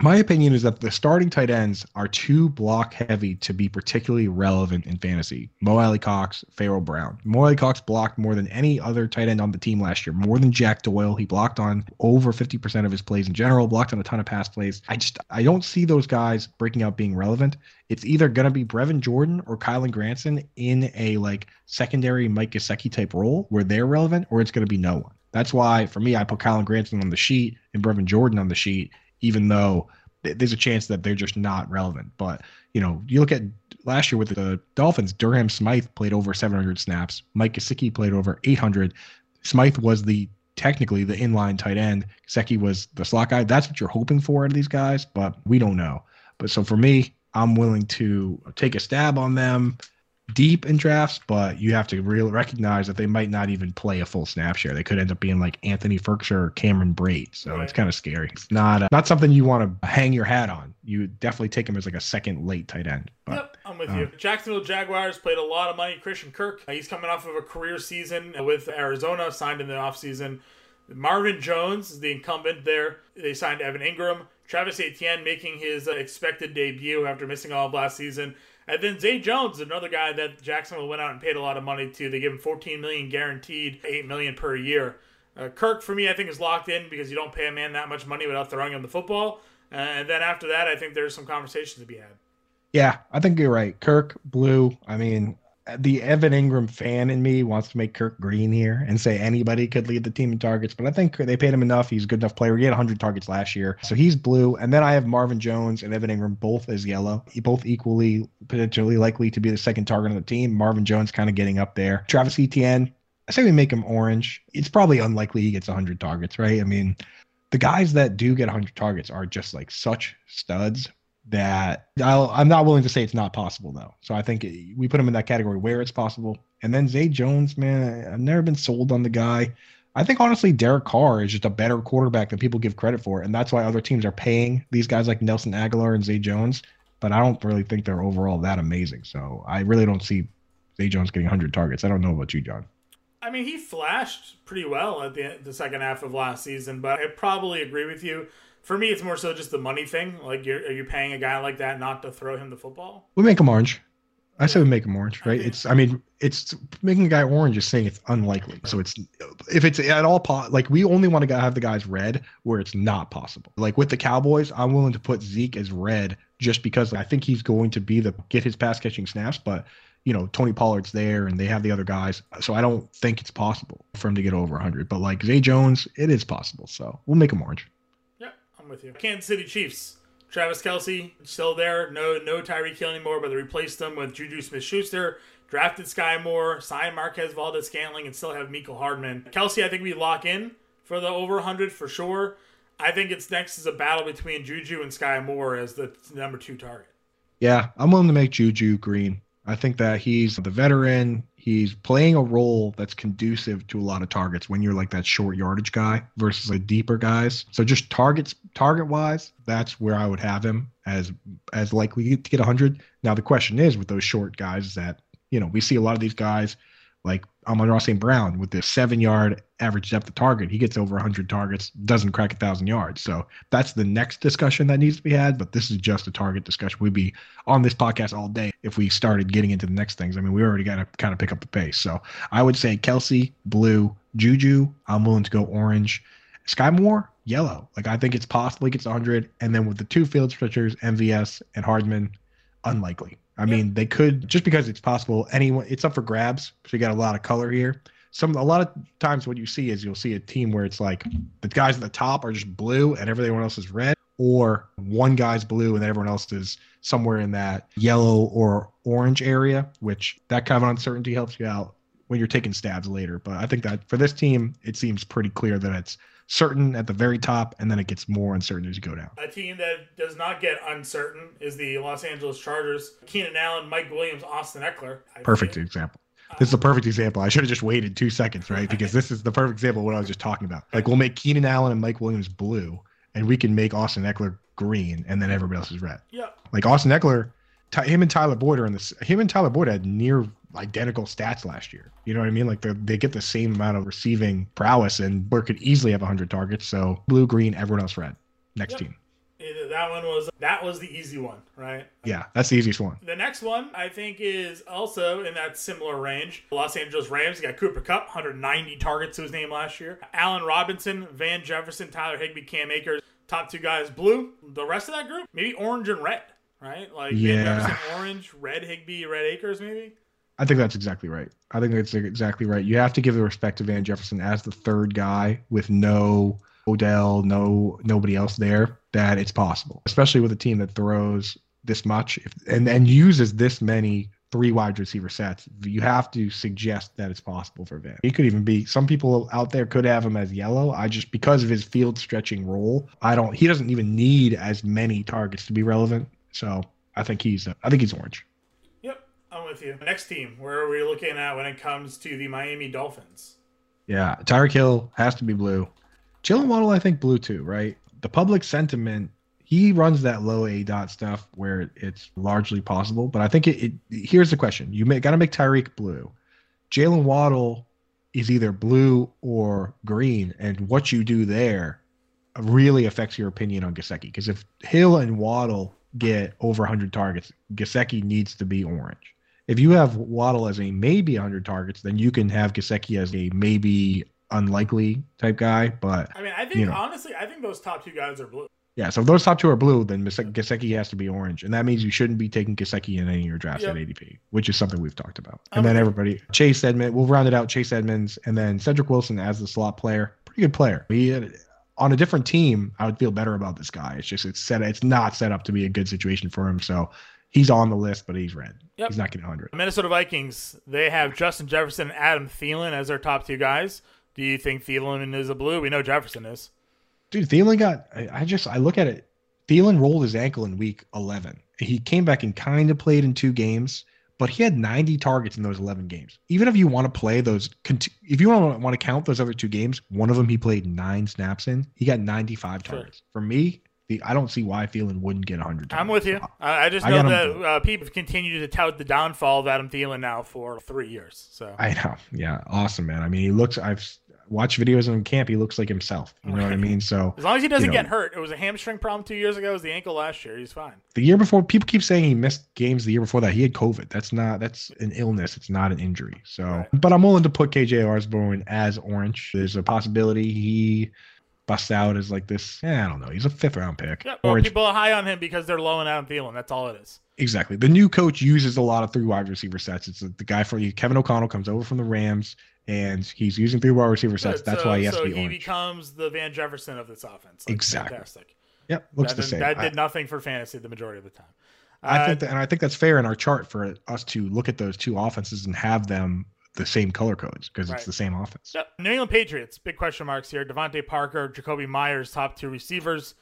my opinion is that the starting tight ends are too block heavy to be particularly relevant in fantasy. Mo Alie-Cox, Pharaoh Brown. Mo Alie-Cox blocked more than any other tight end on the team last year, more than Jack Doyle. He blocked on over 50% of his plays in general, blocked on a ton of pass plays. I just I don't see those guys breaking out being relevant. It's either gonna be Brevin Jordan or Kylen Granson in a like secondary Mike Gesicki type role where they're relevant, or it's gonna be no one. That's why for me I put Kylen Granson on the sheet and Brevin Jordan on the sheet even though there's a chance that they're just not relevant. But you know, you look at last year with the Dolphins, Durham Smythe played over 700 snaps. Mike Gesicki played over 800. Smythe was the technically the inline tight end. Gesicki was the slot guy. That's what you're hoping for out of these guys, but we don't know. But so for me, I'm willing to take a stab on them deep in drafts, but you have to really recognize that they might not even play a full snap share. They could end up being like Anthony Firkser or Cameron Brate. So right. it's kind of scary. It's not uh, not something you want to hang your hat on. You definitely take him as like a second late tight end. But, yep, I'm with uh, you. Jacksonville Jaguars played a lot of money. Christian Kirk, uh, he's coming off of a career season with Arizona, signed in the offseason. Marvin Jones is the incumbent there. They signed Evan Engram. Travis Etienne making his uh, expected debut after missing all of last season. And then Zay Jones, another guy that Jacksonville went out and paid a lot of money to. They give him 14 million guaranteed, 8 million per year. Uh, Kirk, for me, I think is locked in because you don't pay a man that much money without throwing him the football. Uh, and then after that, I think there's some conversations to be had. Yeah, I think you're right. Kirk, Blue. I mean, the Evan Engram fan in me wants to make Kirk Green here and say anybody could lead the team in targets, but I think they paid him enough. He's a good enough player. He had 100 targets last year, so he's blue. And then I have Marvin Jones and Evan Engram both as yellow, both equally potentially likely to be the second target on the team. Marvin Jones kind of getting up there. Travis Etienne, I say we make him orange. It's probably unlikely he gets 100 targets, right? I mean, the guys that do get 100 targets are just like such studs that i am not willing to say it's not possible though. So I think we put him in that category where it's possible. And then Zay Jones, man, I've never been sold on the guy. I think honestly, Derek Carr is just a better quarterback than people give credit for, and that's why other teams are paying these guys like Nelson Agholor and Zay Jones. But I don't really think they're overall that amazing. So I really don't see Zay Jones getting 100 targets. I don't know about you, John. I mean, he flashed pretty well at the the second half of last season, but I probably agree with you for me, it's more so just the money thing. Like, you're, are you paying a guy like that not to throw him the football? We make him orange. I say we make him orange, right? It's, I mean, it's making a guy orange is saying it's unlikely. So it's, if it's at all, po- like we only want to have the guys red where it's not possible. Like with the Cowboys, I'm willing to put Zeke as red just because I think he's going to be the get his pass catching snaps. But you know, Tony Pollard's there and they have the other guys. So I don't think it's possible for him to get over 100. But like Zay Jones, it is possible. So we'll make him orange. I'm with you. Kansas City Chiefs. Travis Kelce still there. No, no Tyreek Hill anymore, but they replaced him with Juju Smith-Schuster. Drafted Sky Moore, signed Marquez Valdes-Scantling, and still have Mecole Hardman. Kelce, I think we lock in for the over 100 for sure. I think it's next is a battle between Juju and Sky Moore as the number two target. Yeah, I'm willing to make Juju green. I think that he's the veteran. He's playing a role that's conducive to a lot of targets when you're like that short yardage guy versus like deeper guys. So just targets, target wise, that's where I would have him as as likely to get 100. Now the question is with those short guys is that you know we see a lot of these guys like Um, Amon-Ra St. Brown with the seven yard average depth of target. He gets over 100 targets, doesn't crack a thousand yards. So that's the next discussion that needs to be had. But this is just a target discussion. We'd be on this podcast all day if we started getting into the next things. I mean, we already got to kind of pick up the pace. So I would say Kelce, blue, Juju. I'm willing to go orange. Sky Moore, yellow. Like I think it's possible he gets 100. And then with the two field stretchers, MVS and Hardman, unlikely. I mean, they could just because it's possible. Anyone, it's up for grabs. So you got a lot of color here. Some a lot of times what you see is you'll see a team where it's like the guys at the top are just blue and everyone else is red, or one guy's blue and everyone else is somewhere in that yellow or orange area. Which that kind of uncertainty helps you out when you're taking stabs later. But I think that for this team, it seems pretty clear that it's certain at the very top, and then it gets more uncertain as you go down. A team that does not get uncertain is the Los Angeles Chargers. Keenan Allen, Mike Williams, Austin Ekeler. I perfect think. example. This is a perfect example. I should have just waited two seconds, right? Because this is the perfect example of what I was just talking about. Like we'll make Keenan Allen and Mike Williams blue, and we can make Austin Ekeler green, and then everybody else is red. Yeah. Like Austin Ekeler, him and Tyler Boyd are in this. Him and Tyler Boyd had near identical stats last year. You know what I mean? Like they get the same amount of receiving prowess, and Burke could easily have 100 targets. So blue, green, everyone else red. Next yep. team. That one was that was the easy one, right? Yeah, that's the easiest one. The next one I think is also in that similar range. Los Angeles Rams got Cooper Kupp, 190 targets to his name last year. Allen Robinson, Van Jefferson, Tyler Higbee, Cam Akers, top two guys blue. The rest of that group maybe orange and red, right? Like yeah. Van Jefferson, orange, red Higbee, red Akers, maybe. I think that's exactly right. I think that's exactly right. You have to give the respect to Van Jefferson as the third guy with no Odell, no nobody else there. That it's possible, especially with a team that throws this much if, and and uses this many three wide receiver sets. You have to suggest that it's possible for Van. He could even be. Some people out there could have him as yellow. I just because of his field stretching role, I don't. He doesn't even need as many targets to be relevant. So I think he's. I think he's orange. I'm with you. Next team, where are we looking at when it comes to the Miami Dolphins? Yeah, Tyreek Hill has to be blue. Jalen Waddle, I think blue too, right? The public sentiment, he runs that low A dot stuff where it's largely possible. But I think it, it here's the question: you got to make Tyreek blue. Jalen Waddle is either blue or green, and what you do there really affects your opinion on Gesicki. Because if Hill and Waddle get over 100 targets, Gesicki needs to be orange if you have Waddle as a maybe 100 targets, then you can have Gesicki as a maybe unlikely type guy. But I mean, I think you know, honestly, I think those top two guys are blue. Yeah, so if those top two are blue, then Gesicki has to be orange, and that means you shouldn't be taking Gesicki in any of your drafts yep. at ADP, which is something we've talked about. And okay. then everybody, Chase Edmonds, we'll round it out. Chase Edmonds, and then Cedric Wilson as the slot player, pretty good player. He had, on a different team, I would feel better about this guy. It's just it's set, it's not set up to be a good situation for him. So he's on the list, but he's red. Yep. He's not getting 100. Minnesota Vikings, they have Justin Jefferson and Adam Thielen as their top two guys. Do you think Thielen is a blue? We know Jefferson is. Dude, Thielen got, I, I just, I look at it. Thielen rolled his ankle in week 11. He came back and kind of played in two games, but he had 90 targets in those 11 games. Even if you want to play those, if you want to, want to count those other two games, one of them he played nine snaps in, he got 95 sure. targets. For me, I don't see why Thielen wouldn't get 100. I'm with you. I, I just know I that uh, people continue to tout the downfall of Adam Thielen now for three years. So I know. Yeah, awesome, man. I mean, he looks. I've watched videos of him camp. He looks like himself. You know what I mean? So as long as he doesn't you know, get hurt, it was a hamstring problem two years ago. It was the ankle last year. He's fine. The year before, people keep saying he missed games. The year before that, he had COVID. That's not. That's an illness. It's not an injury. So, right. but I'm willing to put KJ Osborn as orange. There's a possibility he busts out as like this. Eh, I don't know. He's a fifth round pick. Yeah, well, people are high on him because they're low on Adam Thielen. That's all it is. Exactly. The new coach uses a lot of three wide receiver sets. It's the guy from Kevin O'Connell comes over from the Rams, and he's using three wide receiver sets. That's so, why he has so to be he orange. becomes the Van Jefferson of this offense. Like, Exactly. Fantastic. Yep, looks that the did, same. That I- did nothing for fantasy the majority of the time. I Uh, think that, and I think that's fair in our chart for us to look at those two offenses and have them the same color codes because Right. it's the same offense. Yep. New England Patriots, big question marks here. DeVante Parker, Jakobi Meyers, top two receivers.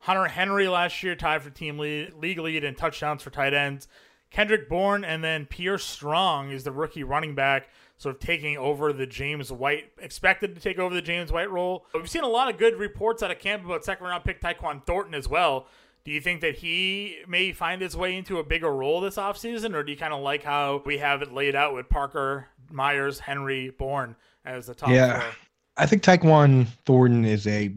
Hunter Henry last year tied for team lead, league lead in touchdowns for tight ends. Kendrick Bourne and then Pierre Strong is the rookie running back, sort of taking over the James White, expected to take over the James White role. We've seen a lot of good reports out of camp about second round pick Tyquan Thornton as well. Do you think that he may find his way into a bigger role this offseason, or do you kind of like how we have it laid out with Parker, Meyers, Henry, Bourne as the top Yeah. four? I think Tyquan Thornton is a.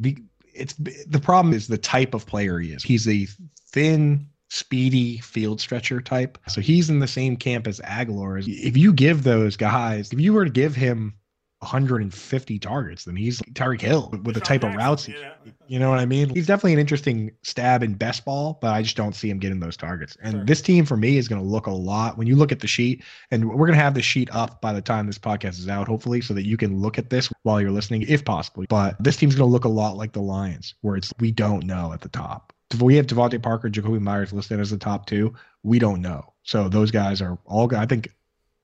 It's the problem is the type of player he is. He's a thin, speedy field stretcher type. So he's in the same camp as Agholor. If you give those guys, if you were to give him 150 targets, then he's Tyreek Hill with the type of routes. yeah. You know what I mean? He's definitely an interesting stab in best ball, but I just don't see him getting those targets. And Sure. this team for me is going to look a lot when you look at the sheet, and we're going to have the sheet up by the time this podcast is out, hopefully, so that you can look at this while you're listening, if possible. But this team's going to look a lot like the Lions, where it's we don't know at the top. If we have DeVante Parker, Jakobi Meyers listed as the top two, we don't know. So those guys are all. I think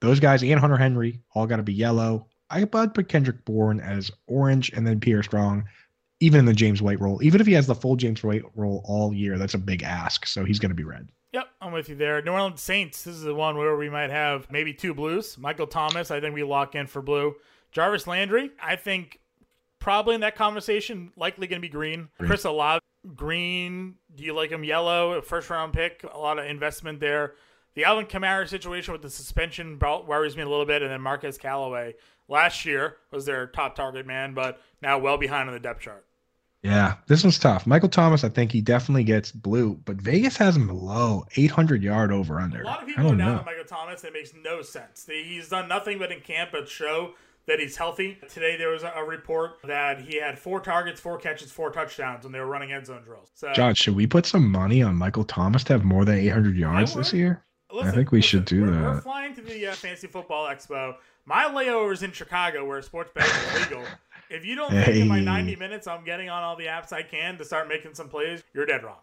those guys and Hunter Henry all got to be yellow. I I'd put Kendrick Bourne as orange, and then Pierre Strong even in the James White role, even if he has the full James White role all year, that's a big ask. So he's going to be red. Yep, I'm with you there. New Orleans Saints. This is the one where we might have maybe two blues. Michael Thomas, I think we lock in for blue. Jarvis Landry, I think probably in that conversation, likely going to be green. Green. Chris Olave, green. Do you like him yellow? First round pick, a lot of investment there. The Alvin Kamara situation with the suspension worries me a little bit, and then Marquez Callaway last year was their top target man, but now well behind on the depth chart. Yeah, this one's tough. Michael Thomas, I think he definitely gets blue, but Vegas has him low, 800 yard over under. A lot of I people are don't down know. on Michael Thomas. It makes no sense. He's done nothing but in camp but show that he's healthy. Today there was a report that he had four targets, four catches, four touchdowns when they were running end zone drills. So John, should we put some money on Michael Thomas to have more than 800 yards this year? listen, think we listen, should do we're, We're that. flying to the uh, Fantasy Football Expo. My layover is in Chicago, where sports betting is legal. [LAUGHS] If you don't think in my Hey. 90 minutes I'm getting on all the apps I can to start making some plays, you're dead wrong.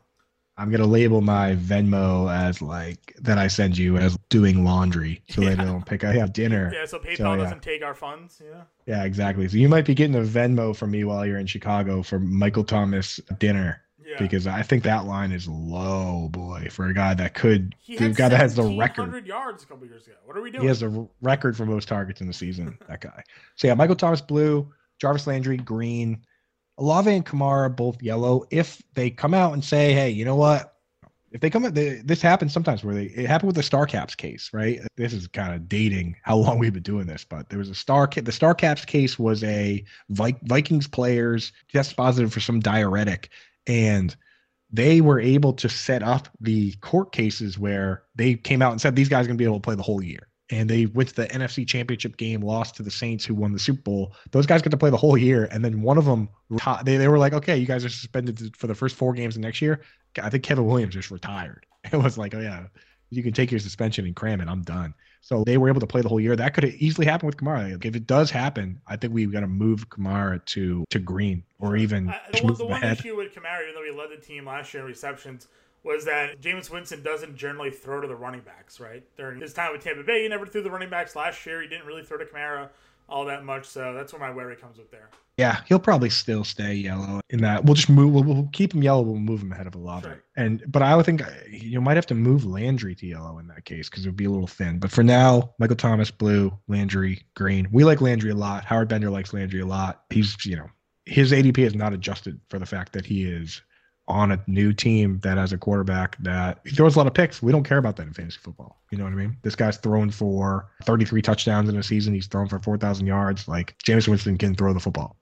I'm gonna label my Venmo as like that I send you as doing laundry, so they don't pick. I have dinner. Yeah, so PayPal So, yeah. doesn't take our funds. Yeah. Yeah, exactly. So you might be getting a Venmo from me while you're in Chicago for Michael Thomas dinner Yeah. because I think that line is low, boy, for a guy that could, he the guy that has the record. yards a couple years ago. What are we doing? He has a r- record for most targets in the season. [LAUGHS] that guy. So yeah, Michael Thomas blue, Jarvis Landry green, Olave and Kamara both yellow. If they come out and say, hey, you know what? If they come out, they, this happens sometimes where they it happened with the StarCaps case, right? This is kind of dating how long we've been doing this, but there was a Star the StarCaps case was a Vi- Vikings players test positive for some diuretic, and they were able to set up the court cases where they came out and said these guys are going to be able to play the whole year. And they went to the NFC Championship game, lost to the Saints, who won the Super Bowl. Those guys got to play the whole year, and then one of them, they, they were like, "Okay, you guys are suspended for the first four games of next year." I think Kevin Williams just retired. [LAUGHS] It was like, "Oh yeah, you can take your suspension and cram it. I'm done." So they were able to play the whole year. That could easily happen with Kamara. If it does happen, I think we've got to move Kamara to to green or even the move the him one ahead. issue with Kamara, even though he led the team last year in receptions, was that Jameis Winston doesn't generally throw to the running backs, right? During his time with Tampa Bay, he never threw the running backs. Last year, he didn't really throw to Kamara all that much, so that's where my worry comes with there. Yeah, he'll probably still stay yellow in that. We'll just move. We'll, we'll keep him yellow. We'll move him ahead of Olave. Sure. And but I would think uh, you might have to move Landry to yellow in that case because it would be a little thin. But for now, Michael Thomas blue, Landry green. We like Landry a lot. Howard Bender likes Landry a lot. He's you know his ADP is not adjusted for the fact that he is on a new team that has a quarterback that he throws a lot of picks. We don't care about that in fantasy football. You know what I mean? This guy's thrown for 33 touchdowns in a season. He's thrown for 4,000 yards. Like Jameis Winston can throw the football.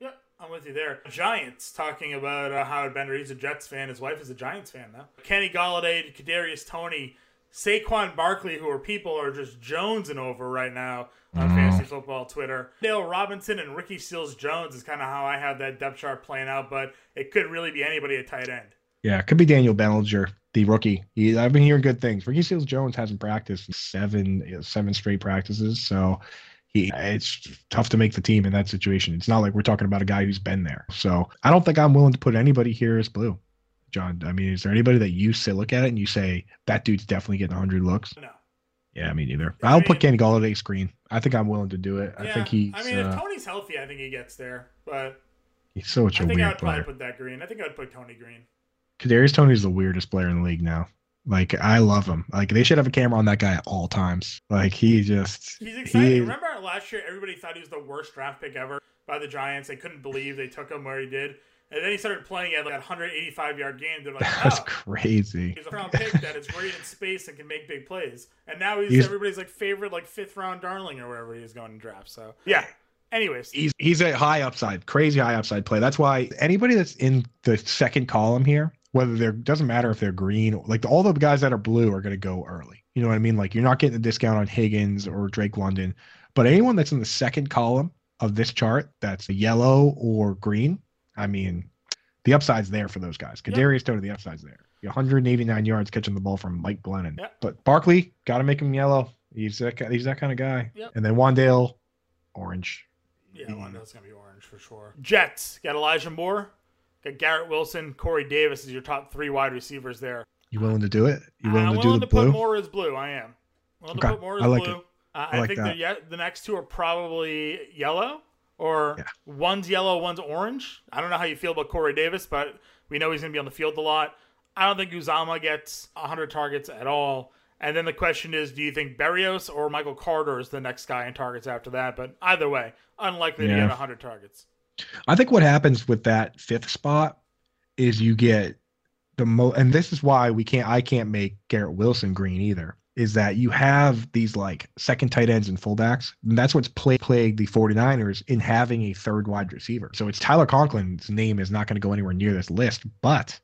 Yeah, I'm with you there. Giants talking about uh, Howard Bender. He's a Jets fan. His wife is a Giants fan now. Kenny Golladay, Kadarius Toney. Saquon Barkley, who are people are just jonesing over right now on Mhm. fantasy football Twitter. Dale Robinson and Ricky Seals Jones is kind of how I have that depth chart playing out, but it could really be anybody at tight end. Yeah, it could be Daniel Bellinger, the rookie. He, I've been hearing good things. Ricky Seals Jones hasn't practiced seven seven straight practices, so he it's tough to make the team in that situation. It's not like we're talking about a guy who's been there. So I don't think I'm willing to put anybody here as blue. John, I mean, is there anybody that you say look at it and you say that dude's definitely getting 100 looks? No. Yeah, me neither. I I'll mean- put Kenny Golladay screen. I think I'm willing to do it. I think he's I mean, if uh, Toney's healthy, I think he gets there. But he's such I a think I weird would probably put that Green. I think I would put Toney Green. Kadarius Toney's the weirdest player in the league now. Like I love him. Like they should have a camera on that guy at all times. Like he just He's exciting. he Remember last year, everybody thought he was the worst draft pick ever by the Giants. They couldn't believe they took him where he did. And then he started playing at like that 185 yard game. They're like, that's oh, crazy. he's a round pick that is great in space and can make big plays. And now he's, He's- everybody's like favorite, like fifth round darling or wherever he's going to draft. So yeah. Anyways, He's he's a high upside, crazy high upside play. That's why anybody that's in the second column here, whether they're doesn't matter if they're green, like all the guys that are blue are going to go early. You know what I mean? Like you're not getting a discount on Higgins or Drake London, but anyone that's in the second column of this chart that's yellow or green, I mean, the upside's there for those guys. Yep. Kadarius Toney, the upside's there. 189 yards catching the ball from Mike Glennon. Yep. But Barkley, got to make him yellow. He's that he's that kind of guy. Yep. And then Wan'Dale, orange. yeah, one that's going to be orange for sure. Jets got Elijah Moore, got Garrett Wilson, Corey Davis is your top three wide receivers there. You willing to do it? You willing I'm to do willing the to blue? put Moore as blue. I am. Willing to put Moore as I like blue. it. I I, like think that. the yeah, the next two are probably yellow, or Yeah. one's yellow, one's orange. I don't know how you feel about Corey Davis, but we know he's going to be on the field a lot. I don't think Uzomah gets 100 targets at all. And then the question is, do you think Berrios or Michael Carter is the next guy in targets after that? But either way, unlikely to Yeah. get 100 targets. I think what happens with that fifth spot is you get the mo and this is why we can't I can't make Garrett Wilson green either. Is that you have these like second tight ends and fullbacks. And that's what's pla- plagued the 49ers in having a third wide receiver. So it's Tyler Conklin's name is not going to go anywhere near this list, but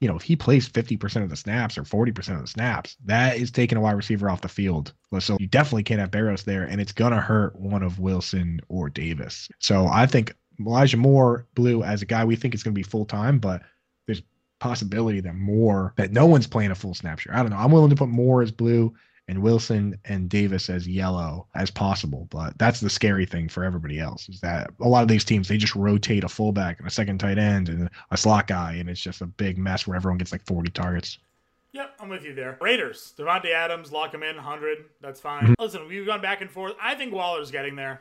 you know, if he plays 50% of the snaps or 40% of the snaps, that is taking a wide receiver off the field. So you definitely can't have Berrios there, and it's going to hurt one of Wilson or Davis. So I think Elijah Moore, blue, as a guy we think is going to be full time, but there's possibility that Moore, that no one's playing a full snap share. I don't know. I'm willing to put Moore as blue and Wilson and Davis as yellow as possible. But that's the scary thing for everybody else is that a lot of these teams, they just rotate a fullback and a second tight end and a slot guy, and it's just a big mess where everyone gets like 40 targets. Yep, I'm with you there. Raiders, Davante Adams, lock him in, 100. That's fine. Mm-hmm. Listen, we've gone back and forth. I think Waller's getting there.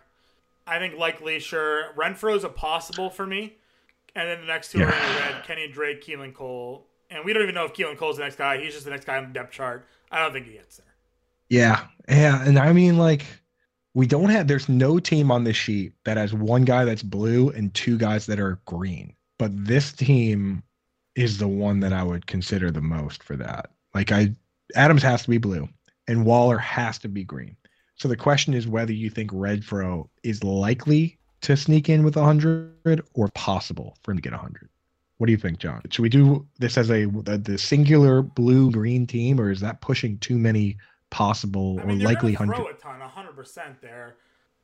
I think likely, sure. Renfro's a possible for me. And then the next two are in red Kenny and Drake, Keelan Cole. And we don't even know if Keelan Cole's the next guy. He's just the next guy on the depth chart. I don't think he gets there. Yeah. Yeah. And I mean, like, we don't have, there's no team on this sheet that has one guy that's blue and two guys that are green. But this team is the one that I would consider the most for that. Like, I, Adams has to be blue and Waller has to be green. So the question is whether you think Renfro is likely to sneak in with 100 or possible for him to get 100. What do you think, John? Should we do this as a the, the singular blue green team, or is that pushing too many possible I or mean, they're likely hundred? throw a ton, 100% there.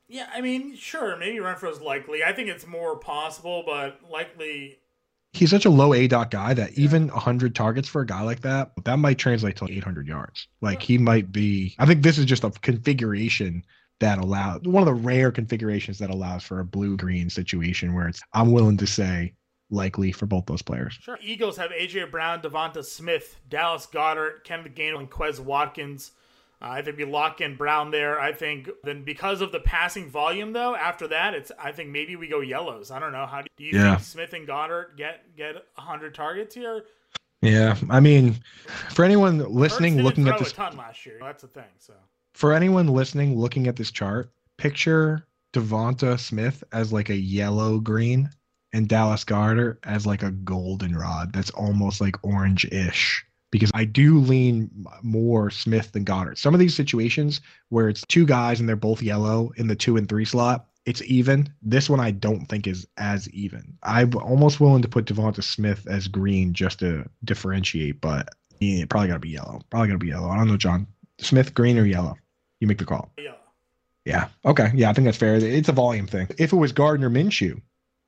Yeah, I mean, sure, maybe Renfro's likely. I think it's more possible, but likely. He's such a low A dot guy that even 100 targets for a guy like that, that might translate to 800 yards. Like he might be. I think this is just a configuration that allows one of the rare configurations that allows for a blue green situation where it's. I'm willing to say likely for both those players. Sure. Eagles have AJ Brown, Devonta Smith, Dallas Goedert, Kenneth Gainwell, and Quez Watkins. Uh, I think we lock in Brown there. I think then because of the passing volume though, after that it's I think maybe we go yellows. I don't know. How do you Yeah. think Smith and Goedert get get hundred targets here? Yeah, I mean, for anyone listening, looking at this a ton last year. That's the thing. So for anyone listening, looking at this chart, picture Devonta Smith as like a yellow green and Dallas Goedert as like a goldenrod that's almost like orange ish. Because I do lean more Smith than Goedert. Some of these situations where it's two guys and they're both yellow in the two and three slot, it's even. This one I don't think is as even. I'm almost willing to put Devonta Smith as green just to differentiate, but Yeah, probably gotta be yellow. Probably gotta be yellow. I don't know, John. Smith, green or yellow? You make the call. Yeah. Yeah. Okay. Yeah, I think that's fair. It's a volume thing. If it was Gardner Minshew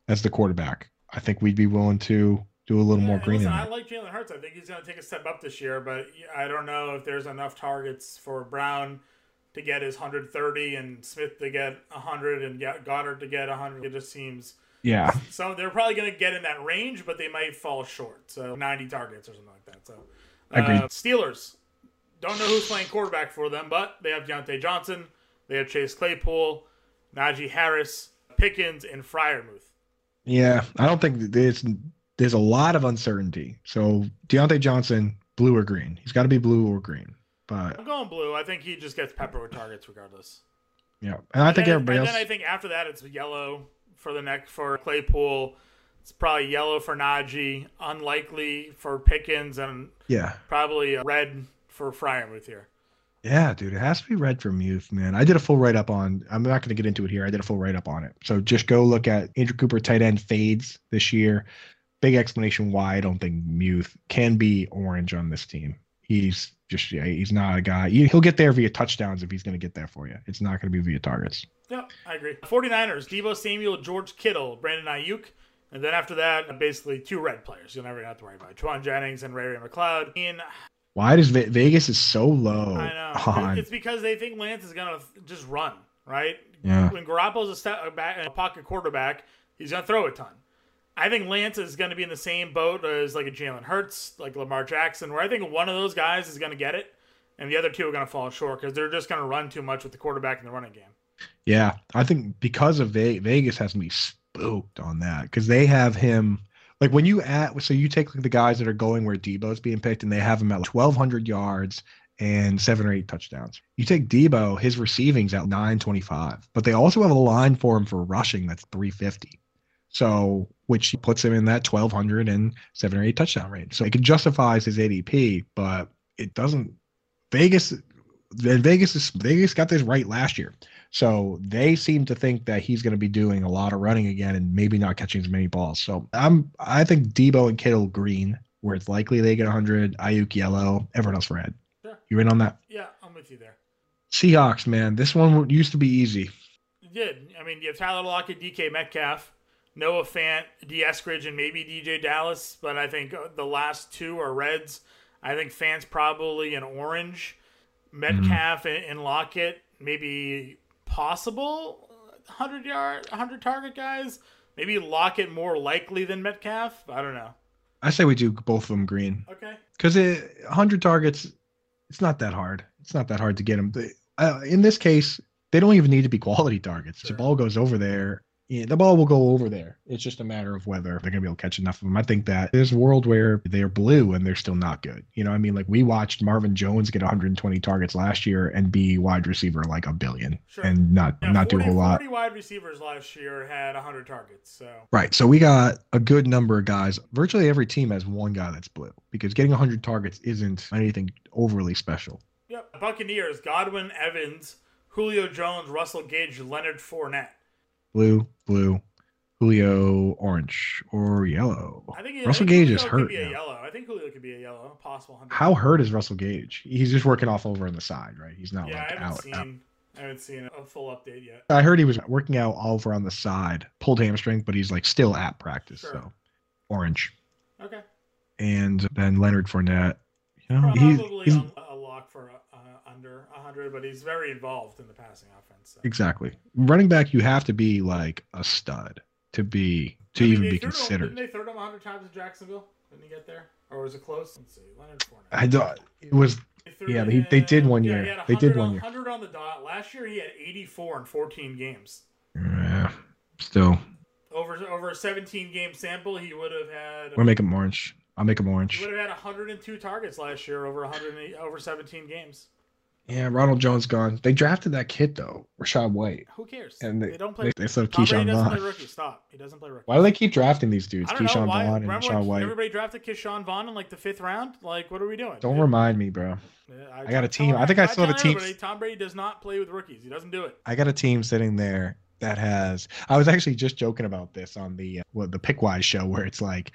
as the quarterback, I think we'd be willing to do a little Yeah, more green listen, in I like Jalen Hurts. I think he's going to take a step up this year, but I don't know if there's enough targets for Brown to get his 130 and Smith to get 100 and Goedert to get 100. It just seems Yeah. so they're probably going to get in that range, but they might fall short. So 90 targets or something like that. So Agreed. uh, Steelers don't know who's playing quarterback for them, but they have Diontae Johnson, they have Chase Claypool, Najee Harris, Pickens, and Freiermuth. Yeah. I don't think there's there's a lot of uncertainty. So Diontae Johnson, blue or green? He's got to be blue or green. But I'm going blue. I think he just gets peppered with targets regardless. yeah, and I think then, everybody and else. then I think after that it's yellow for the neck for Claypool. It's probably yellow for Najee, unlikely for Pickens, and yeah. probably red for Freiermuth here. Yeah, dude, it has to be red from youth, man. I did a full write up on. I'm not going to get into it here. I did a full write up on it. So just go look at Andrew Cooper tight end fades this year. Big explanation why I don't think Muth can be orange on this team. He's just yeah, he's not a guy. he- He'll get there via touchdowns if he's going to get there for you. It's not going to be via targets. Yeah, I agree. 49ers, Deebo Samuel, George Kittle, Brandon Aiyuk. And then after that, basically two red players. You'll never have to worry about Jauan Jennings and Ray Ray McCloud. And Why does Ve- Vegas is so low I know on? it's because they think Lance is gonna just run right. Yeah. When Garoppolo's a, step, back, a pocket quarterback, he's gonna throw a ton. I think Lance is gonna be in the same boat as like a Jalen Hurts, like Lamar Jackson, where I think one of those guys is gonna get it, and the other two are gonna fall short because they're just gonna run too much with the quarterback in the running game. Yeah, I think because of Ve- Vegas has me spooked on that because they have him like when you at so you take like the guys that are going where Deebo's being picked and they have him at like 1200 yards and seven or eight touchdowns. You take Deebo, his receiving's at 925, but they also have a line for him for rushing that's 350. So which puts him in that 1200 and seven or eight touchdown range. So it justifies his ADP, but it doesn't. Vegas, Vegas is Vegas got this right last year. So they seem to think that he's going to be doing a lot of running again and maybe not catching as many balls. So I'm I think Deebo and Kittle green, where it's likely they get 100. Aiyuk yellow, everyone else red. Sure. You in on that? Yeah, I'm with you there. Seahawks, man, this one used to be easy. It did. I mean, you have Tyler Lockett, DK Metcalf, Noah Fant, D. Eskridge, and maybe DJ Dallas. But I think uh, the last two are Reds. I think Fant's probably an orange. Metcalf and, and Lockett, maybe possible 100 yard, 100 target guys. Maybe Lockett more likely than Metcalf. I don't know. I say we do both of them green Okay. because 100 targets, it's not that hard. It's not that hard to get them. They, uh, in this case, they don't even need to be quality targets. Sure. The ball goes over there. Yeah, the ball will go over there. It's just a matter of whether they're going to be able to catch enough of them. I think that there's a world where they're blue and they're still not good. You know, what I mean, like we watched Marvin Jones get 120 targets last year and be wide receiver like a billion Sure. and not Yeah, not 40, do a whole lot. 40 wide receivers last year had 100 targets. So Right. So we got a good number of guys. Virtually every team has one guy that's blue because getting 100 targets isn't anything overly special. Yep. Buccaneers, Godwin Evans, Julio Jones, Russell Gage, Leonard Fournette. Blue, blue, Julio, orange, or yellow. I think I Russell think Gage Julio is hurt. Be a now. yellow. I think Julio could be a yellow. Possible. 100. How hurt is Russell Gage? He's just working off over on the side, right? He's not Yeah, I like haven't out, seen. out. I haven't seen a full update yet. I heard he was working out over on the side, pulled hamstring, but he's like still at practice. Sure. So orange. Okay. And then Leonard Fournette. You know, he's, Probably he's on a lock for uh, under 100, but he's very involved in the passing offense. So. exactly running back. You have to be like a stud to be to I mean, even be to him- considered. Didn't they throw him 100 times in Jacksonville? Didn't he get there? Or was it close? Let's see. Leonard Fournette. I don't. It was Yeah, to but he- they did one yeah, year. They did one year. 100 on the dot. Last year he had 84 in 14 games. yeah, still. Over over a 17 game sample, he would have had We'll make him orange. I'll make him orange. he would have had 102 targets last year over 108 over 17 games. Yeah, Ronald Jones gone. They drafted that kid though, Rachaad White, Who cares? and they, they, don't play. they, they said Tom Keyshawn doesn't play rookie. Stop. He doesn't play rookie. Why do they keep drafting these dudes? I Keyshawn. Vaughn and Remember Rachaad White. everybody drafted Ke'Shawn Vaughn in like the fifth round? Like, what are we doing? Don't remind me, bro. Yeah, I got a team. I think I still have a team- Tom Brady does not play with rookies. He doesn't do it. I got a team sitting there that has. I was actually just joking about this on the uh, well, the Pickwise show where it's like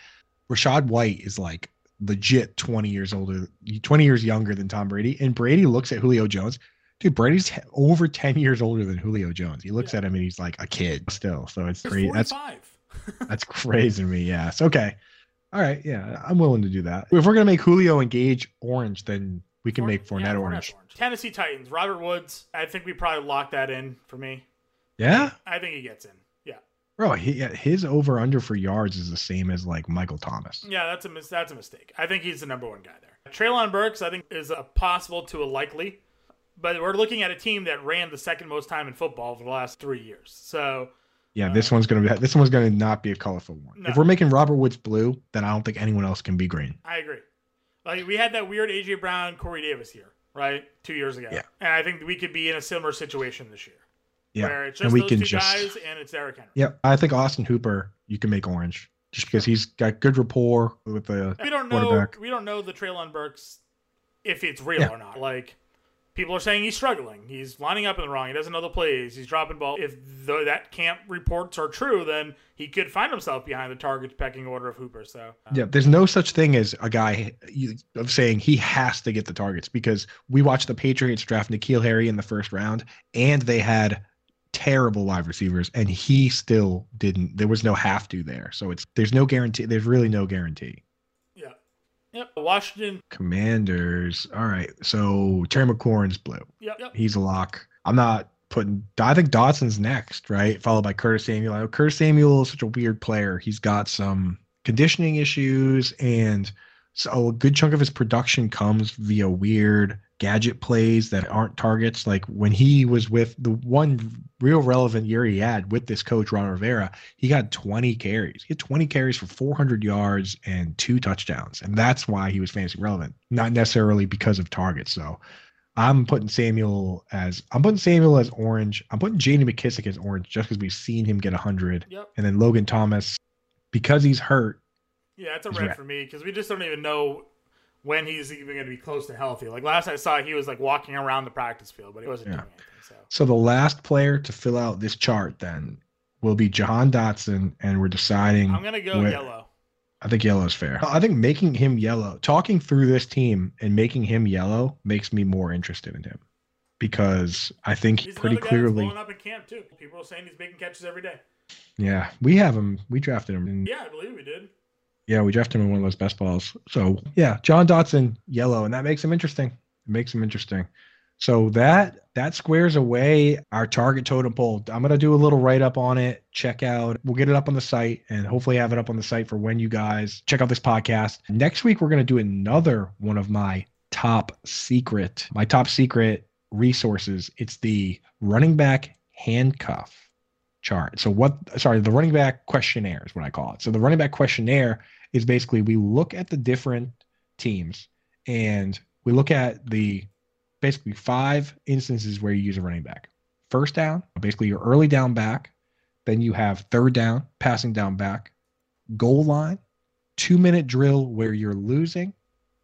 Rachaad White is like legit 20 years older, 20 years younger than Tom Brady. And Brady looks at Julio Jones. Dude, Brady's over 10 years older than Julio Jones. He looks Yeah. at him and he's like a kid still. So it's great. That's 45. [LAUGHS] that's crazy to me. Yes. Okay. All right. Yeah, I'm willing to do that. If we're gonna make Julio engage orange, then we can make Fournette Yeah, orange. Tennessee Titans, Robert Woods. I think we probably lock that in for me. Yeah, I think he gets in. Bro. He, his over under for yards is the same as like Michael Thomas. Yeah, that's a mis- that's a mistake. I think he's the number one guy there. Treylon Burks, I think, is a possible to a likely, but we're looking at a team that ran the second most time in football for the last three years. So Yeah, uh, this one's gonna be. This one's gonna not be a colorful one. No. If we're making Robert Woods blue, then I don't think anyone else can be green. I agree. Like we had that weird AJ Brown, Corey Davis here, right, two years ago, Yeah. and I think we could be in a similar situation this year, Yeah, where it's and we those can two just. guys and it's Derrick Henry. Yep, I think Austin Hooper you can make orange just because he's got good rapport with the We don't know. We don't know the Treylon Burks if it's real Yeah. or not. Like people are saying he's struggling. He's lining up in the wrong. He doesn't know the plays. He's dropping ball. If the, that camp reports are true, then he could find himself behind the target pecking order of Hooper. So uh, Yeah, there's no such thing as a guy you- of saying he has to get the targets because we watched the Patriots draft N'Keal Harry in the first round, and they had terrible wide receivers, and he still didn't. There was no have to there, so it's there's no guarantee. There's really no guarantee. yeah, yep. Washington. Commanders. All right, so Terry McLaurin's blue. Yep, yep. He's a lock. I'm not putting. I think Dotson's next, right? Followed by Curtis Samuel. I know Curtis Samuel is such a weird player. He's got some conditioning issues, and so a good chunk of his production comes via weird gadget plays that aren't targets. Like when he was with the one real relevant year he had with this coach Ron Rivera, he got 20 carries. He had 20 carries for 400 yards and two touchdowns, and that's why he was fantasy relevant, not necessarily because of targets. So. I'm putting Samuel as I'm putting Samuel as orange. I'm putting J.D. McKissic as orange just because we've seen him get 100, Yep. and then Logan Thomas because he's hurt. Yeah, it's a red red. for me because we just don't even know when he's even going to be close to healthy. Like last I saw, he was like walking around the practice field, but he wasn't Yeah. doing anything. So So the last player to fill out this chart then will be Jahan Dotson, and we're deciding. I'm gonna go where- yellow. I think yellow is fair. I think making him yellow, talking through this team and making him yellow makes me more interested in him because I think He's pretty another guy that's clearly, blowing up in camp too. People are saying he's making catches every day. yeah, we have him. We drafted him. And Yeah, I believe we did. Yeah, we drafted him in one of those best balls. So yeah, Jahan Dotson, yellow, and that makes him interesting. It makes him interesting. So that that squares away our target totem pole. I'm gonna do a little write up on it. Check out. We'll get it up on the site and hopefully have it up on the site for when you guys check out this podcast. Next week we're gonna do another one of my top secret, my top secret resources. It's the running back handcuff chart. So what sorry, the running back questionnaire is what I call it. So the running back questionnaire is basically we look at the different teams and we look at the basically five instances where you use a running back. First down, basically your early down back, then you have third down, passing down back, goal line, 2-minute drill where you're losing,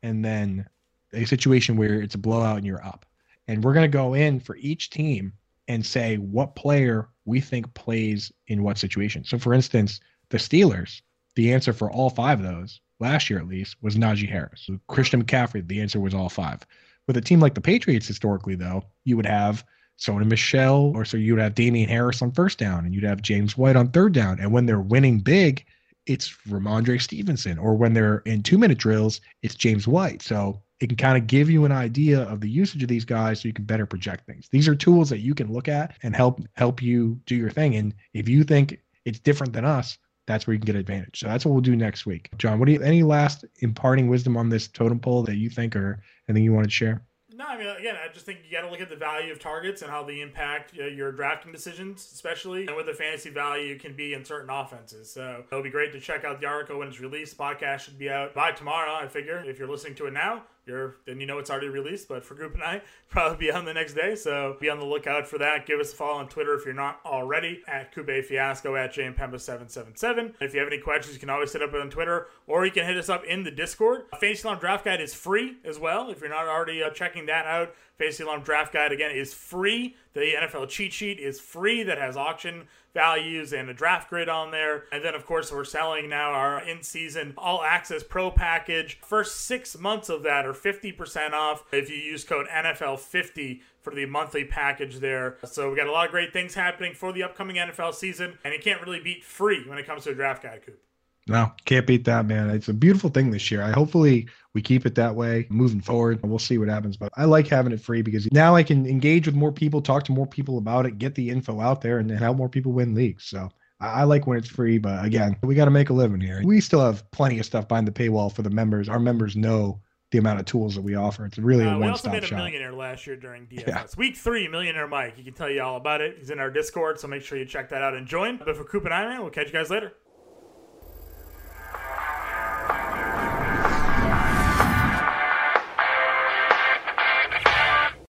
and then a situation where it's a blowout and you're up. And we're going to go in for each team and say what player we think plays in what situation. So, for instance, the Steelers, the answer for all five of those last year at least was Najee Harris. Christian McCaffrey, the answer was all five. With a team like the Patriots, historically, though, you would have Sony Michel, or so you would have Damien Harris on first down, and you'd have James White on third down. And when they're winning big, it's Rhamondre Stevenson, or when they're in two minute drills, it's James White. So it can kind of give you an idea of the usage of these guys so you can better project things. These are tools that you can look at and help help you do your thing. And if you think it's different than us, that's where you can get advantage. So that's what we'll do next week. Jon, what do you any last imparting wisdom on this totem pole that you think or anything you want to share? No, I mean, again, I just think you got to look at the value of targets and how they impact uh, your drafting decisions, especially and what the fantasy value can be in certain offenses. So it'll be great to check out the article when it's released. Podcast should be out by tomorrow, I figure. If you're listening to it now, you're then you know it's already released. But for Coop and I, [LAUGHS] probably be on the next day. So be on the lookout for that. Give us a follow on Twitter if you're not already at Kube Fiasco at JMPemba777. If you have any questions, you can always hit up on Twitter or you can hit us up in the Discord. Fantasy Alarm Draft Guide is free as well. If you're not already uh, checking that out. Fantasy Alarm Draft Guide again is free. The NFL cheat sheet is free that has auction values and a draft grid on there. And then, of course, we're selling now our in season all access pro package. First six months of that are 50% off if you use code NFL50 for the monthly package there. So we got a lot of great things happening for the upcoming NFL season, and you can't really beat free when it comes to a draft guide, Coop. No, can't beat that, man. It's a beautiful thing this year. I hopefully we keep it that way moving forward. We'll see what happens, but I like having it free because now I can engage with more people, talk to more people about it, get the info out there, and then help more people win leagues. So I like when it's free, but again, we got to make a living here. We still have plenty of stuff behind the paywall for the members. Our members know the amount of tools that we offer. It's really uh, a one-stop shop. We also made a shop. millionaire last year during DFS. [LAUGHS] Yeah. Week three, Millionaire Mike. He can tell you all about it. He's in our Discord, so make sure you check that out and join. But for Coop and I, man, we'll catch you guys later.